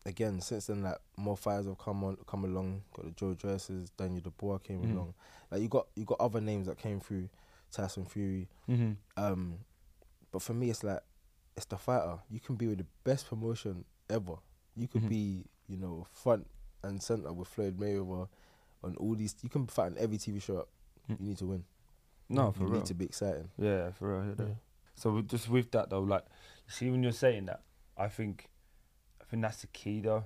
again since then, like more fighters have come on, come along. Got the Joe Dresses, Daniel Dubois came Mhm. along. Like you got you got other names that came through, Tyson Fury. Mm-hmm. Um, but for me, it's like it's the fighter. You can be with the best promotion ever. You could Mhm. be, you know, front and center with Floyd Mayweather on all these. You can fight on every TV show. Mm. You need to win. No, for you real. need to be exciting. Yeah, for real. Yeah. Yeah. So with- just with that though, like, see when you're saying that, I think, I think that's the key though,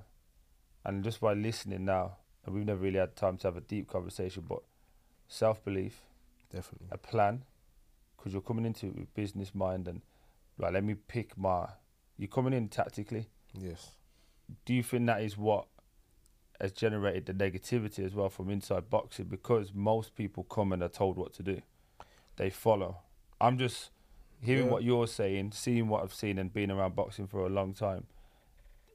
and just by listening now, and we've never really had time to have a deep conversation, but self belief, Definitely. a plan, because you're coming into it with business mind and like, let me pick my. You're coming in tactically. Yes. Do you think that is what has generated the negativity as well from inside boxing? Because most people come and are told what to do, they follow. I'm just hearing Yeah. what you're saying, seeing what I've seen, and being around boxing for a long time.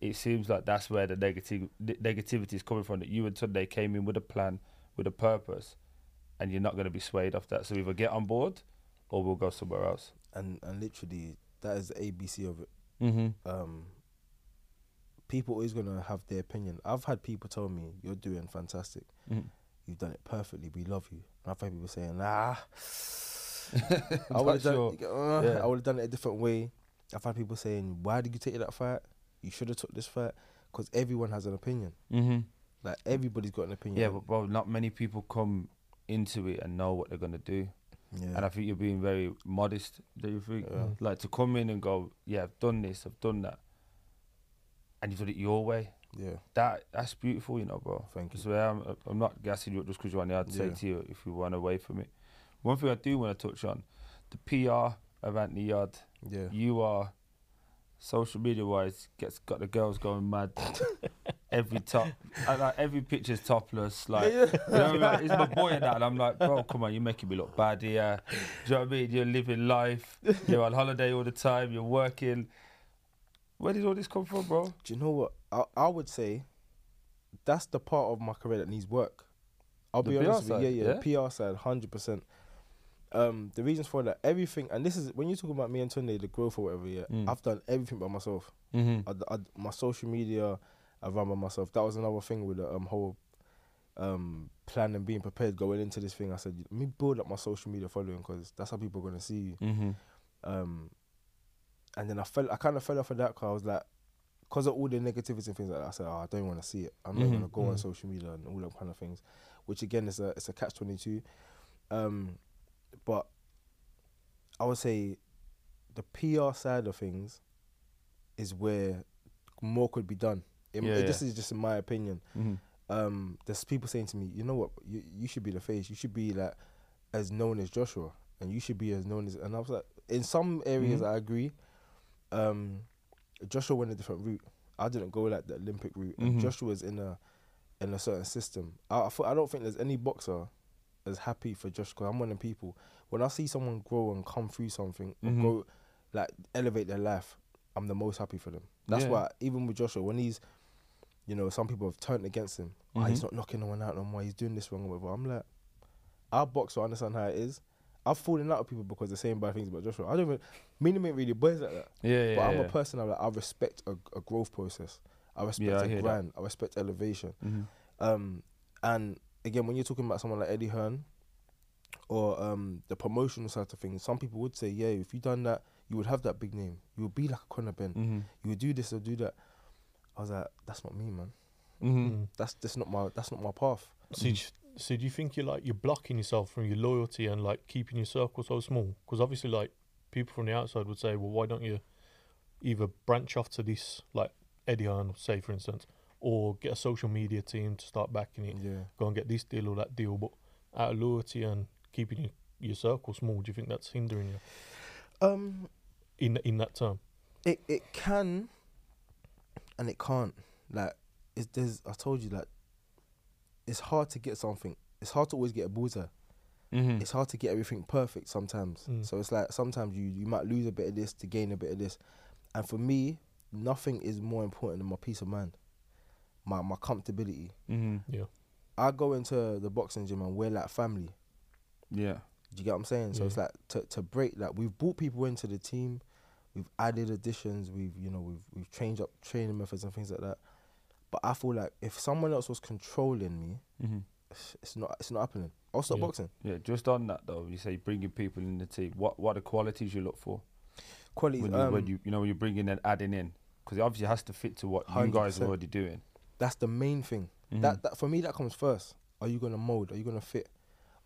It seems like that's where the negative negativity is coming from. That you and Tunde came in with a plan, with a purpose, and you're not going to be swayed off that. So either get on board, or we'll go somewhere else. And and literally that is the ABC of it. Mm-hmm. um, people always gonna have their opinion. I've had people tell me you're doing fantastic. Mm-hmm. You've done it perfectly. We love you. And I've had people saying, Nah, I would have done. uh, Yeah. I would have done it a different way. I've had people saying, Why did you take that fight? You should have took this fight. Because everyone has an opinion. Mm-hmm. Like everybody's got an opinion. Yeah, but bro, not many people come into it and know what they're gonna do. yeah. And I think you're being very modest. Do you think? Yeah. Like to come in and go, yeah, I've done this, I've done that, and you've done it your way. yeah. That that's beautiful, you know, bro. Thank you. So I'm, I'm not gassing you up just because you're on the I'd say Yeah. to you if you run away from it. One thing I do want to touch on, the PR of Anthony Yarde. Yeah. You are social media wise gets got the girls going mad. every top, like every picture's topless. Like you know, like, it's my boy and that. And I'm like, bro, come on, you're making me look bad here. Do you know what I mean? You're living life. You're on holiday all the time. You're working. Where did all this come from, bro? Do you know what? I, I would say that's the part of my career that needs work. I'll The be PR honest with you. side, Yeah, yeah, The PR side, hundred percent. Um, the reasons for that, everything, and this is when you talk about me and Tunde, the growth or whatever. Yeah, Mm. I've done everything by myself. Mm-hmm. I, I, my social media, I run by myself. That was another thing with the um, whole um, plan and being prepared going into this thing. I said, let me build up my social media following because that's how people are gonna see you. Mm-hmm. Um, and then I felt I kind of fell off of that because I was like, because of all the negativity and things like that. I said, oh, I don't want to see it. I'm not Mhm, gonna go on mhm. social media and all that kind of things. Which again is a it's a catch twenty two. Um, but I would say the PR side of things is where more could be done. It, Yeah, it- This yeah. is just in my opinion. Mm-hmm. Um, there's people saying to me, you know what, you you should be the face. You should be like as known as Joshua, and you should be as known as. And I was like, in some areas, Mhm. I agree. Um, Joshua went a different route. I didn't go like the Olympic route. And Mhm. Joshua's in a in a certain system. I I, thought- I don't think there's any boxer as happy for Joshua. Cause I'm one of the people. When I see someone grow and come through something, or Mhm. grow, like elevate their life, I'm the most happy for them. That's Yeah. why even with Joshua, when he's, you know, some people have turned against him. "Ah, he's Mhm. not knocking no one out no more. He's doing this wrong or whatever. I'm like, our boxer understand how it is. I've fallen out with people because they're saying bad things about Joshua. I don't even, me and him ain't really boys like that. Yeah, yeah. But I'm yeah. a person. I'm like, I respect a, a growth process. I respect I a hear that. I respect elevation. Mhm. Um, and again, when you're talking about someone like Eddie Hearn or um, the promotional side of things, some people would say, yeah, if you done that, you would have that big name. You would be like a Conor Benn. Mhm. You would do this or do that. I was like, that's not me, man. Mhm. Mm. That's that's not my that's not my path. So, do you, so do you think you're like you're blocking yourself from your loyalty and like keeping your circle so small? Because obviously, like people from the outside would say, well, why don't you either branch off to this like Eddie Hearn, say for instance, or get a social media team to start backing it, Yeah. go and get this deal or that deal, but out of loyalty and keeping your, your circle small, do you think that's hindering you Um, in in that term? it it can, and it can't. Like, it's there's. I told you like, it's hard to get something. It's hard to always get a bullseye. Mhm. It's hard to get everything perfect sometimes. Mm. So it's like sometimes you you might lose a bit of this to gain a bit of this, and for me, nothing is more important than my peace of mind, my my comfortability. Mhm. Yeah. I go into the boxing gym and we're like family. Yeah. Do you get what I'm saying? So Yeah. it's like to to break like we've brought people into the team, we've added additions, we've you know we've we've changed up training methods and things like that. But I feel like if someone else was controlling me, Mhm. it's- it's not it's not happening. I'll stop Yeah. boxing. Yeah. Just on that though, you say bringing people in the team. What What are the qualities you look for Quality. when you, um, when you you know when you're bringing and adding in? Because it obviously has to fit to what you guys are already doing. That's the main thing. Mhm. That that for me that comes first. Are you gonna mold? Are you gonna fit?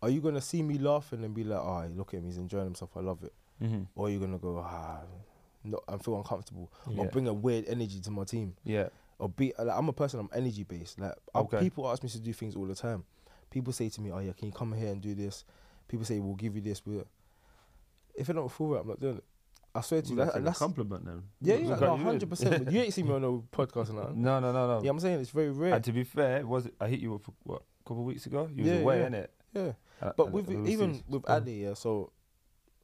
Are you gonna see me laughing and be like, "Oh, look at him, he's enjoying himself. I love it." Mhm. Or are you gonna go, "Ah, no, I feel uncomfortable," Yeah. or bring a weird energy to my team? Yeah. or be like, I'm a person. I'm energy based. Like Okay. people ask me to do things all the time. People say to me, "Oh yeah, can you come here and do this?" People say, "We'll give you this." But if I don't feel right, I'm not doing it. I swear to you, that, that's compliment then. yeah, yeah, no, you hundred percent. You ain't seen me on no podcast that. No, no, no, no. Yeah, I'm saying it's very rare. And to be fair, was it, I hit you up for, what a couple of weeks ago? You was Yeah, away, yeah. innit? Yeah, And- but and with it even with. Addy, yeah. So,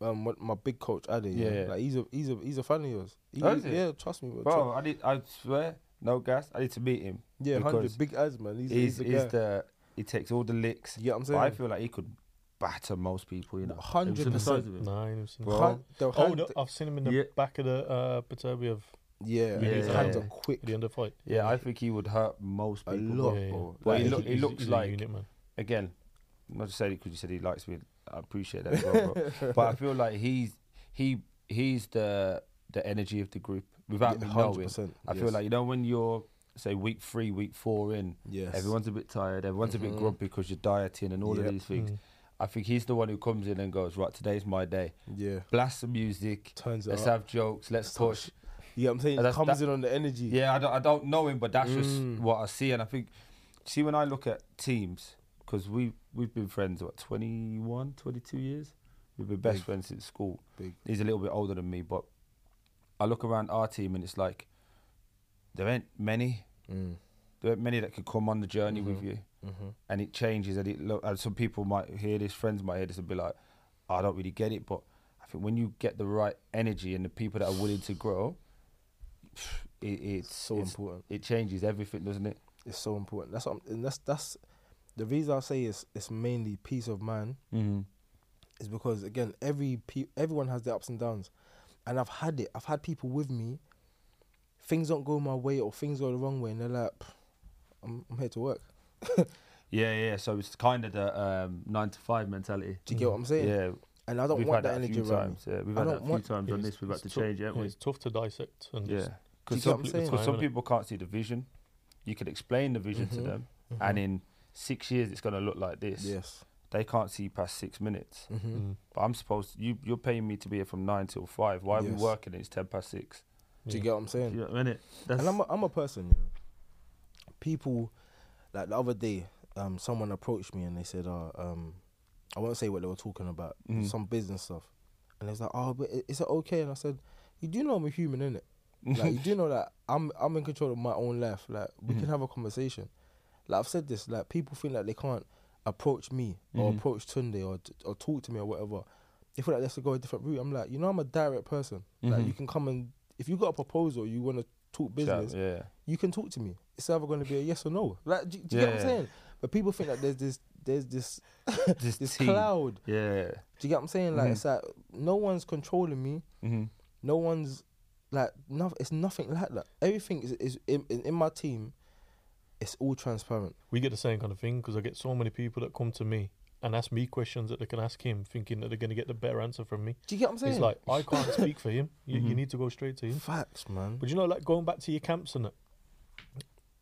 um, my big coach Addy, yeah, Yeah, like he's a he's a he's a fan of yours. He, Oh, yeah, trust me, bro. bro, I did. I swear, no gas. I need to meet him. yeah, hundred big ads, man. He's, He's, he's, the the he takes all the licks. yeah, I'm saying. I feel like he could batter most people. You know, Hundred Have you seen the percent. size of? No, I ain't seen Bro. that. Hun- the Oh, hand- the, I've seen him in the Yeah. back of the uh, Batavia of yeah, Yeah, his yeah, hands are quick. at the end of fight. Yeah, I think he would hurt most people. A people. lot. Yeah, yeah. bro. But he, look, he looks like unit, man. again, not to say because you said he likes me. I appreciate that, as well, bro. but I feel like he's he he's the the energy of the group without me knowing. 100%, I feel yes. like you know when you're say week three, week four in, yes. everyone's a bit tired, everyone's a bit Mhm. grumpy because you're dieting and all Yep. of these things. Mm. I think he's the one who comes in and goes, right, today's my day. yeah Blast some music. turns Let's up. have jokes. Let's push. Yeah, I'm saying? It comes that- in on the energy. Yeah, I don't, I don't know him, but that's Mm. just what I see. And I think, see, when I look at teams, because we, we've been friends, what, 21, 22 years? We've been best Big. friends since school. Big. He's a little bit older than me, but I look around our team and it's like, there ain't many. Mm. There ain't many that could come on the journey with Mhm. you. Hmm and it changes and it look and some people might hear this friends might hear this and be like "Oh, I don't really get it but I think when you get the right energy and the people that are willing to grow it, it's so it's- important. it changes everything doesn't it It's so important. That's what that's that's the reason I say it's it's mainly peace of mind mm-hmm. is because again, every pe- everyone has their ups and downs, and I've had it. I've had people with me. Things don't go my way or things go the wrong way, and they're like, "I'm I'm here to work." Yeah, yeah. So it's kind of the um, nine to five mentality. Do you get what I'm saying? Yeah, And I don't we've want that that energy few around times. Yeah, we've I had that a few want- times on this. We've had to tough- change it, haven't yeah, we? It's tough to dissect and Yeah, because some, what I'm saying? because some people can't see the vision. You could explain the vision to Mhm. them, Mhm. and in six years it's going to look like this. yes. They can't see past six minutes. hmm mm, But I'm supposed you you're paying me to be here from nine till five. Why are we working? It's ten past six. Do you yeah. get what I'm saying? You know what I mean? That's And I'm a, I'm a person, you know. People, like the other day, um, someone approached me and they said, "Oh, um, I won't say what they were talking about, Mhm. some business stuff." And was like, "Oh, but is it okay?" And I said, "You do know I'm a human, innit? Like you do know that I'm I'm in control of my own life. Like we Mhm. can have a conversation. Like I've said this. Like people think that they can't approach me or Mhm. approach Tunde or or talk to me or whatever. They feel like they have to go a different route. I'm like, you know, I'm a direct person. Like Mhm. you can come and if you got a proposal, you want to talk business, Shout- yeah. you can talk to me. It's either going to be a yes or no. Like, do, do you get what I'm Yeah. saying? But people think that there's this, there's this, This, this cloud. Yeah. Do you get what I'm saying? Like, Mhm. it's like no one's controlling me. hmm No one's like, no, it's nothing like that. Everything is, is in, in, in my team. It's all transparent. We get the same kind of thing because I get so many people that come to me and ask me questions that they can ask him, thinking that they're going to get the better answer from me. Do you get what I'm saying? It's like I can't speak for him. You, you Mhm. need to go straight to him. facts, man. But you know, like going back to your camps and that,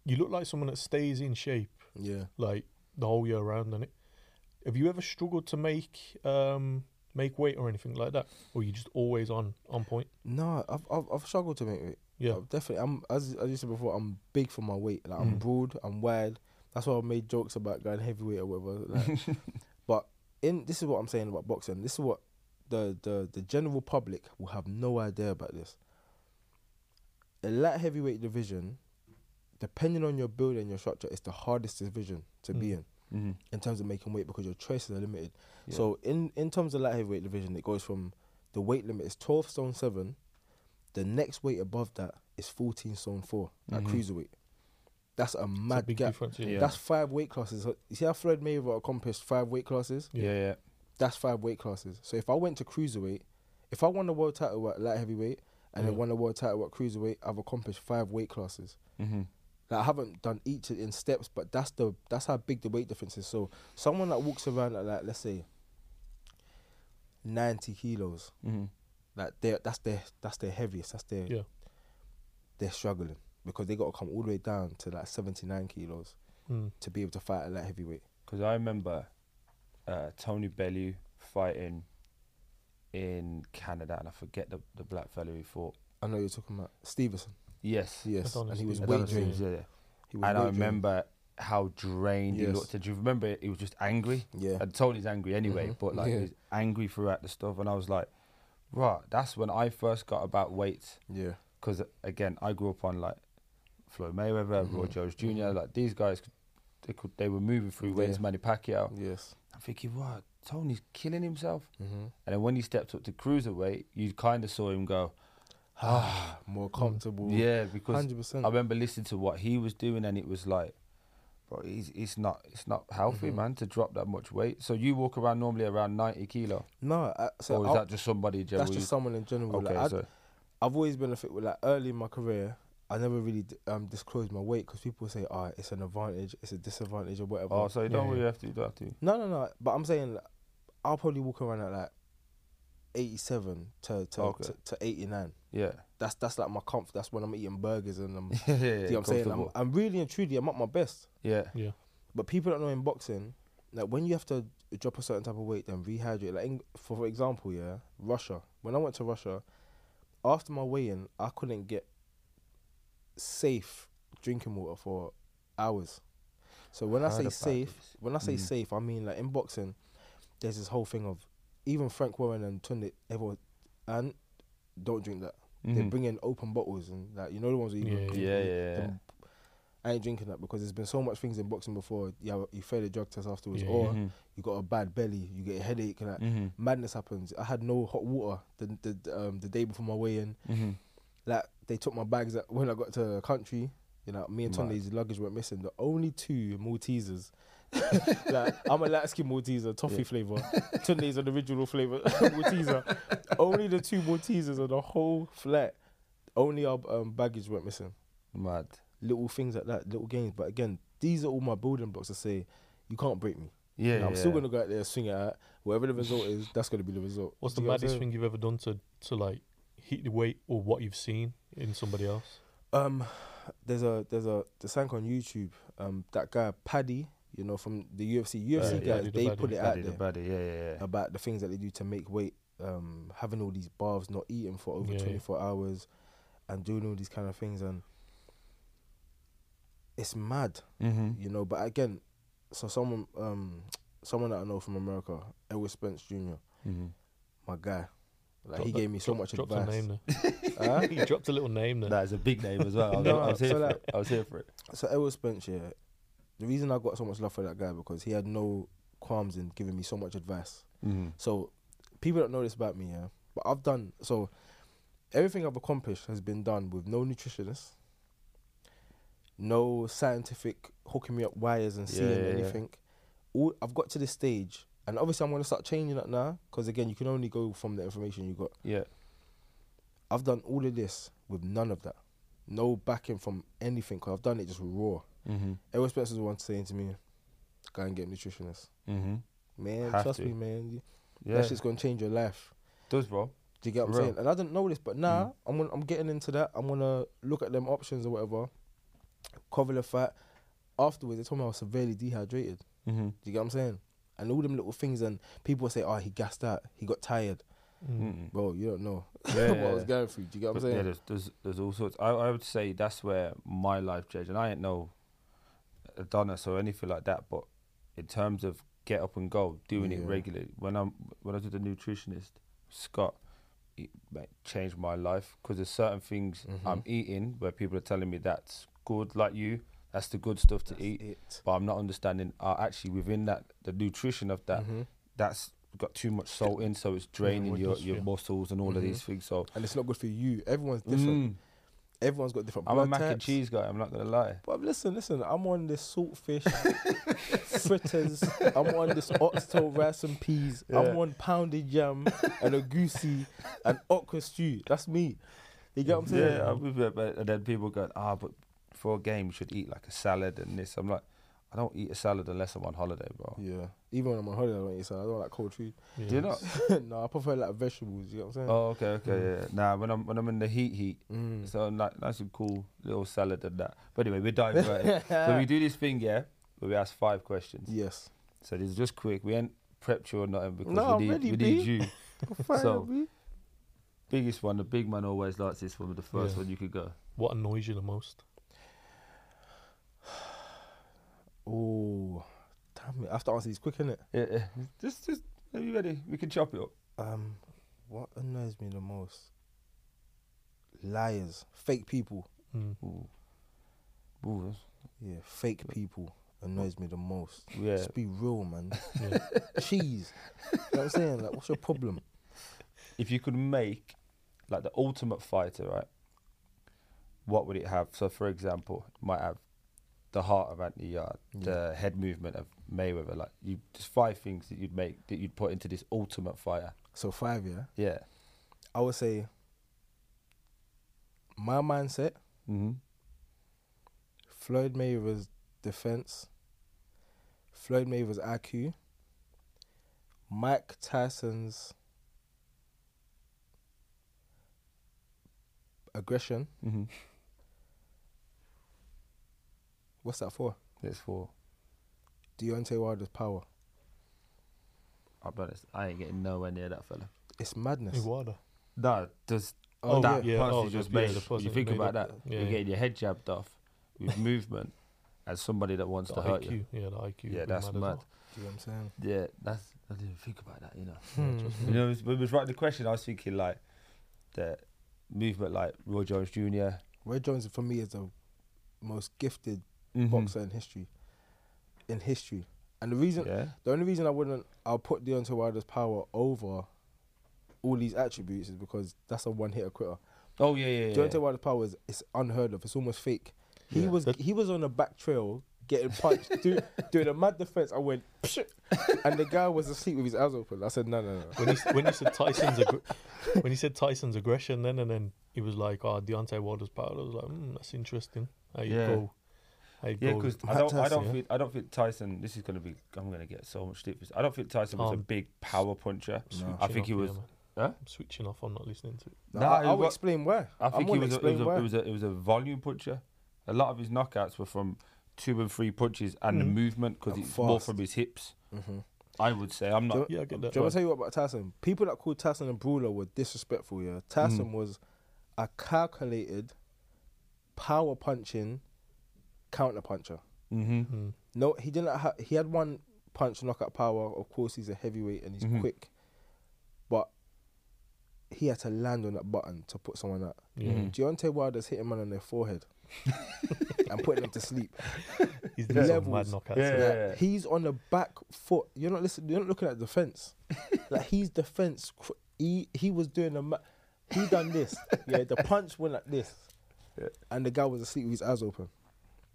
you look like someone that stays in shape Yeah. like the whole year round. And it. Have you ever struggled to make um make weight or anything like that, or you just always on on point? No, I've, I've I've struggled to make it. Yeah, I've definitely. I'm as as you said before. I'm big for my weight. Like I'm Mhm. broad. I'm wide. That's why I made jokes about going heavyweight or whatever. Like, but in this is what I'm saying about boxing. This is what the the the general public will have no idea about this. A light heavyweight division, depending on your build and your structure, is the hardest division to be Mm. in hmm in terms of making weight because your choices are limited. Yeah. So in in terms of light heavyweight division, it goes from the weight limit is twelve stone seven. The next weight above that is fourteen stone four at Mhm. cruiserweight. That's a it's a mad big gap. difference. Yeah. Yeah. That's five weight classes. You see how Floyd Mayweather accomplished five weight classes? yeah, yeah. That's five weight classes. So if I went to cruiserweight, if I won the world title at light heavyweight and then won the world title at cruiserweight, I've accomplished five weight classes. hmm Like, I haven't done each in steps, but that's the that's how big the weight difference is. So someone that walks around at like let's say ninety kilos, hmm like they that's their that's their heaviest. That's their Yeah. they're struggling because they got to come all the way down to like seventy nine kilos Mm. to be able to fight at light heavyweight. Because I remember uh, Tony Bellew fighting in Canada, and I forget the the black fellow he fought. I know you're talking about Stevenson. Yes, Yes, Adonis and he was Stevenson. weight Adonis drained. Yeah. He was And I weight drained. remember how drained he Yes. looked. Do you remember? He was just angry. Yeah. And Tony's angry anyway, Mhm. but like Yeah. he's angry throughout the stuff. And I was like, right, that's when I first got about weight. Yeah. Because again, I grew up on like Floyd Mayweather, Roy Mhm. Jones junior. Like these guys, they could they were moving through. Yeah. Manny Pacquiao. Yes. I'm thinking, wow, Tony's killing himself. Mm-hmm. And then when he stepped up to cruiserweight, you kind of saw him go, ah, More comfortable. yeah, because Hundred percent. I remember listening to what he was doing, and it was like, bro, he's it's not it's not healthy, Mhm. man, to drop that much weight. So you walk around normally around ninety kilo, No, I, so or is I'll- that just somebody General? that's just someone in general. okay, like, so I've always been a fit with like early in my career. I never really d- um, disclosed my weight because people say, "Ah, it's an advantage, it's a disadvantage, or whatever." oh, so you don't Yeah, really have to, you don't have to. No, no, no. But I'm saying I'll probably walk around at like 87 to to, Okay. to, to 89. Yeah, That's that's like my comfort. That's when I'm eating burgers and I'm. yeah, yeah. do you know what I'm saying? I'm. I'm really and truly I'm at my best. yeah, Yeah. But people don't know in boxing, like when you have to drop a certain type of weight, then rehydrate. Like in, for example, yeah, Russia. When I went to Russia, after my weigh-in, I couldn't get safe drinking water for hours. So when I Heard say safe, this. when I say Mm. safe, I mean like in boxing, there's this whole thing of even Frank Warren and Tunde, everyone, and don't drink that. They Mhm. bring in open bottles and like you know the ones where you Yeah, yeah, yeah, yeah. I ain't drinking that because there's been so much things in boxing before. Yeah, you fail the drug test afterwards, Yeah. or Mhm. you got a bad belly, you get a headache, and like, Mhm. madness happens. I had no hot water the the um, the day before my weigh-in. Mhm. Like they took my bags at, when I got to the country. You know, me and Mad. Tunde's luggage went missing. The only two Maltesers like I'm a light skin Malteser, toffee flavour. Tunde's an original flavour Malteser. Only the two Maltesers on the whole flat. Only our um, baggage went missing. Mad. Little things like that, little games. But again, these are all my building blocks to say you can't break me. Yeah, And I'm yeah. still gonna go out there, swing it out. Whatever the result is, that's gonna be the result. What's Do the you what maddest thing you've ever done to to like hit the weight or what you've seen in somebody else? Um, there's a there's a there's something on YouTube. Um, that guy Paddy, you know, from the UFC. UFC Uh, guys, the they Paddy, put it out Baddie, the there yeah, yeah, yeah. about the things that they do to make weight. Um, having all these baths, not eating for over Yeah, yeah. 24 hours, and doing all these kind of things, and it's mad, Mm-hmm. you know. But again, so someone um someone that I know from America, Errol Spence Jr., Mm-hmm. my guy, like he gave me so much dropped advice. a name there. Huh? he dropped a little name there. That is a big name as well. I was, No, I was here so for like- it. I was here for it. So Errol Spence, yeah. The reason I got so much love for that guy because he had no qualms in giving me so much advice. Mm-hmm. So people don't know this about me, yeah. But I've done so everything I've accomplished has been done with no nutritionist, no scientific hooking me up wires and seeing yeah, yeah. anything. All I've got to this stage, and obviously I'm gonna start changing that now because again, you can only go from the information you got. Yeah. I've done all of this with none of that, no backing from anything. Cause I've done it just raw. Mm-hmm. Errol Spence was the one saying to me, "Go and get a nutritionist." Mm-hmm. Man, Have trust to. me, man. Yeah. That shit's gonna change your life. does, bro. Do you get what I'm real. saying? And I didn't know this, but now Mm. I'm gonna, I'm getting into that. I'm gonna look at them options or whatever. Cover the fat. Afterwards, they told me I was severely dehydrated. Mm-hmm. Do you get what I'm saying? And all them little things, and people say, "Oh, he gassed out. He got tired." Mm. Bro, you don't know Yeah, what I was going through. Do you get what But I'm yeah, saying? there's, there's there's all sorts. I, I would say that's where my life changed, and I ain't no Adonis or anything like that. But in terms of get up and go, doing it regularly. When I'm when I was with the nutritionist, Scott, it like, changed my life because there's certain things I'm Mhm. eating where people are telling me that's good, like you, that's the good stuff to That's eat. it. But I'm not understanding. Uh, actually, within that, the nutrition of that, Mhm. that's got too much salt in, so it's draining what your, your yeah. muscles and all of Mhm. these things. So And it's not good for you. Everyone's different. Mm. Everyone's got different. I'm a blood mac and cheese guy. I'm not gonna lie. But listen, listen. I'm on this saltfish fritters. I'm on this oxtail rice and peas. I'm Yeah. on pounded yam and a goosey and okra stew. That's me. You get what I'm saying? Yeah, I'm with it, but and then people go, ah, but for a game you should eat like a salad and this. I'm like, I don't eat a salad unless I'm on holiday, bro. Yeah. Even when I'm on holiday, I don't eat salad. I don't like cold food. Yeah. Do you not? no, I prefer like vegetables. You know what I'm saying? Oh, okay, okay, yeah. Nah, when I'm when I'm in the heat, heat. Mm. So I'm like nice and cool little salad and that. But anyway, we're diverting. so we do this thing, yeah, where we ask five questions. Yes. So this is just quick. We ain't prepped you or nothing because No, I'm we need ready, we B. need you. Fine, So- B. Biggest one, the big man always likes this one. The first Yeah. one you could go. What annoys you the most? Oh, damn it! I have to answer these quick, innit? Yeah, yeah. just just are you ready? We can chop it up. Um, what annoys me the most? Liars, fake people. Mm. Ooh. Ooh, that's- Yeah, fake people annoys me the most. yeah. Just be real, man. Yeah. Cheese. you know what I'm saying? Like, what's your problem? if you could make like the ultimate fighter, right? What would it have? So, for example, it might have the heart of Anthony Yarde, the head movement of Mayweather. Like, you just five things that you'd make that you'd put into this ultimate fighter. So five, yeah. Yeah. I would say my mindset, Mm-hmm. Floyd Mayweather's defense, Floyd Mayweather's IQ, Mike Tyson's aggression. Mm-hmm. What's that for? It's for. Deontay Wilder's power. I'll be honest. I ain't getting nowhere near that fella. It's madness. Hey, Wilder. No, just Oh, that yeah. punch Oh, you just the- yeah, made. the punch you that think made about it. that. Yeah. You're getting your head jabbed off with movement as somebody that wants The to hurt IQ. you. Yeah, the IQ. Yeah, would be that's as mad. well. Do you know what I'm saying? Yeah, that's. I didn't even think about that. You know. Hmm. Yeah, You me. know, when we was writing the question, I was thinking like the movement, like Roy Jones Jr. Roy Jones for me is the most gifted Mhm. boxer in history. In history. And the reason Yeah. the only reason I wouldn't I'll put Deontay Wilder's power over all these attributes is because that's a one hitter quitter. Oh yeah, yeah. yeah. Deontay Wilder's power is it's unheard of. It's almost fake. He Yeah. was he was on a back trail getting punched, do, doing a mad defense. I went, and the guy was asleep with his eyes open. I said, no, no, no. when he when he said Tyson's aggr- when he said Tyson's aggression, then and then he was like, "Oh, Deontay Wilder's power." I was like, mm, "That's interesting." How you Yeah. go? How Yeah, because I don't, I don't yeah. think, I don't think Tyson. This is gonna be. I'm gonna get so much stick. for this. I don't think Tyson was a Um, big power puncher. No. I think he Switching was. off, yeah. Huh? I'm switching off. I'm not listening to it. No, Nah, I, it I'll wa- explain why. I think he I'm was. gonna A, it, was a, why. it was a. It was a volume puncher. A lot of his knockouts were from two and three punches and the Mm. movement because And it's more from his hips. Mhm. I would say. I'm not. Do Yeah, I get that. Do you want to tell you what about Tyson? People that called Tyson a brawler were disrespectful. Yeah, Tyson Mhm. was a calculated, power punching, counter puncher. Mm-hmm. Mm. No, he didn't. Ha- he had one punch knockout power. Of course, he's a heavyweight and he's Mhm. quick, but he had to land on that button to put someone out. Yeah, Mhm. Deontay Wilder's hitting man on their forehead and putting them to sleep. he's doing some mad knockouts. Yeah. yeah. Like, he's on the back foot. You're not listening. You're not looking at defense. like he's defense. cr- He he was doing a. Ma- he done this. Yeah, the punch went like this, Yeah. and the guy was asleep with his eyes open.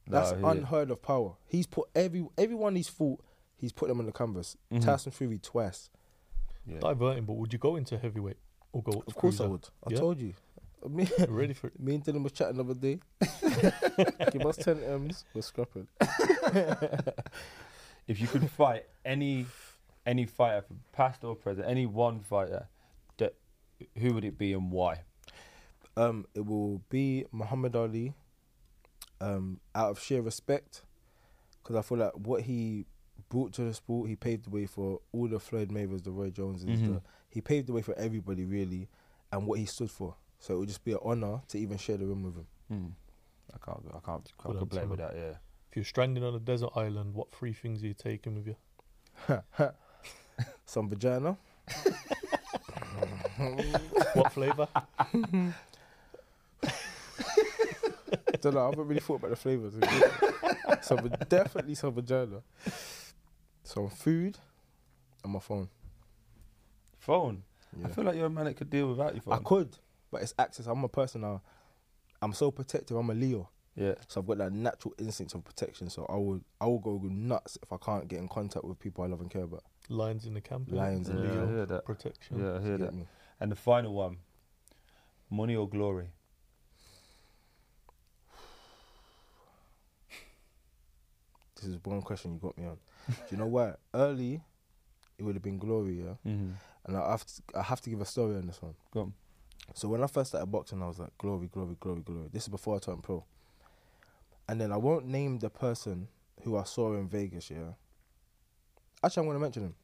No, That's I hear you. unheard of power. He's put every everyone he's fought. He's put them on the canvas. Mhm. Tyson Fury twice. Yeah. Diverting, but would you go into heavyweight or go? Of course I would. I Yeah? told you. Me, Ready for it? me and Dylan was chatting the other day. Give us ten M's. We're scrapping. if you could fight any any fighter, from past or present, any one fighter, that who would it be and why? Um, it will be Muhammad Ali. Um, out of sheer respect, because I feel like what he brought to the sport, he paved the way for all the Floyd Mayweathers, the Roy Joneses. Mhm. The, he paved the way for everybody really, and what he stood for. So it would just be an honor to even share the room with him. Hmm. I can't. I can't. Good can't complain answer, with that. Yeah. If you're stranded on a desert island, what three things are you taking with you? Some vagina. What flavour? Don't know. I haven't really thought about the flavors. some definitely some vagina. Some food, and my phone. Phone. Yeah. I feel like you're a man that could deal without your phone. I could, but it's access. I'm a person now. I'm so protective. I'm a Leo, Yeah. so I've got that natural instinct of protection. So I will, I will go nuts if I can't get in contact with people I love and care about. Lions in the camp. innit? Lions in Yeah, the I camp. hear that. Protection. Yeah, I hear that. me? And the final one, money or glory? This is one question you got me on. Do you know why? Early, it would have been glory, yeah. Mm-hmm. And I have to, I have to give a story on this one. Go on. So when I first started boxing, I was like, glory, glory, glory, glory. This is before I turned pro. And then I won't name the person who I saw in Vegas, yeah. Actually, I'm going to mention him.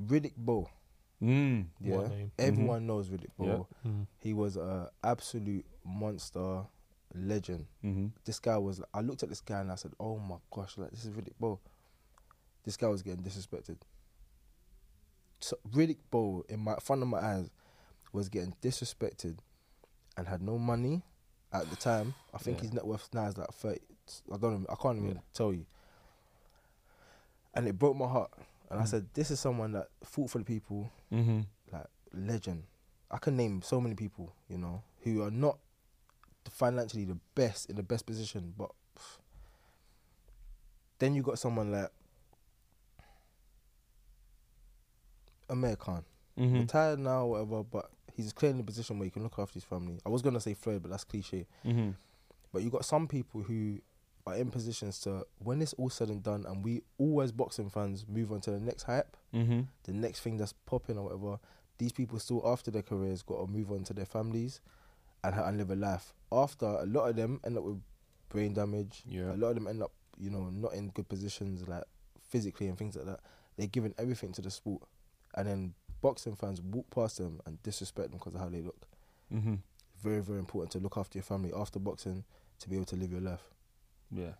Riddick Bowe. Mm. Yeah. What name? Everyone knows Riddick Bowe. Yeah. Mm. He was a absolute monster legend. Mm-hmm. This guy was, I looked at this guy and I said, oh my gosh, like this is Riddick Bowe. This guy was getting disrespected. So Riddick Bowe, in my front of my eyes, was getting disrespected and had no money at the time. I think Yeah. his net worth now is like 30. I don't even, I can't even Yeah. tell you. And it broke my heart. And I Mm. said, this is someone that fought for the people, Mm-hmm. like legend. I can name so many people, you know, who are not financially the best in the best position, but pff. then you got someone like Amir Khan, Mm-hmm. retired now, whatever, but he's clearly in a position where he can look after his family. I was gonna say Floyd, but that's cliche. Mm-hmm. But you got some people who are in positions to, when it's all said and done, and we always boxing fans move on to the next hype, Mm-hmm. the next thing that's popping or whatever, these people still after their careers got to move on to their families and, and live a life. After a lot of them end up with brain damage. Yeah. A lot of them end up, you know, not in good positions like physically and things like that. They're giving everything to the sport, and then boxing fans walk past them and disrespect them because of how they look. Mm-hmm. Very, very important to look after your family after boxing to be able to live your life. Yeah.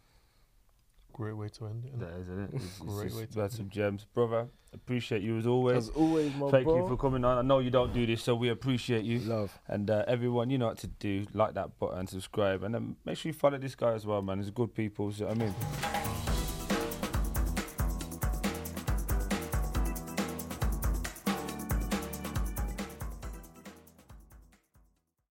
Great way to end it. innit? That is it. It's, it's Great just way to about end some gems, brother. Appreciate you as always. As always, my Thank bro. you for coming on. I know you don't do this, so we appreciate you. Love. And uh, everyone, you know what to do. Like that button, subscribe, and then make sure you follow this guy as well, man. He's good people. So I mean,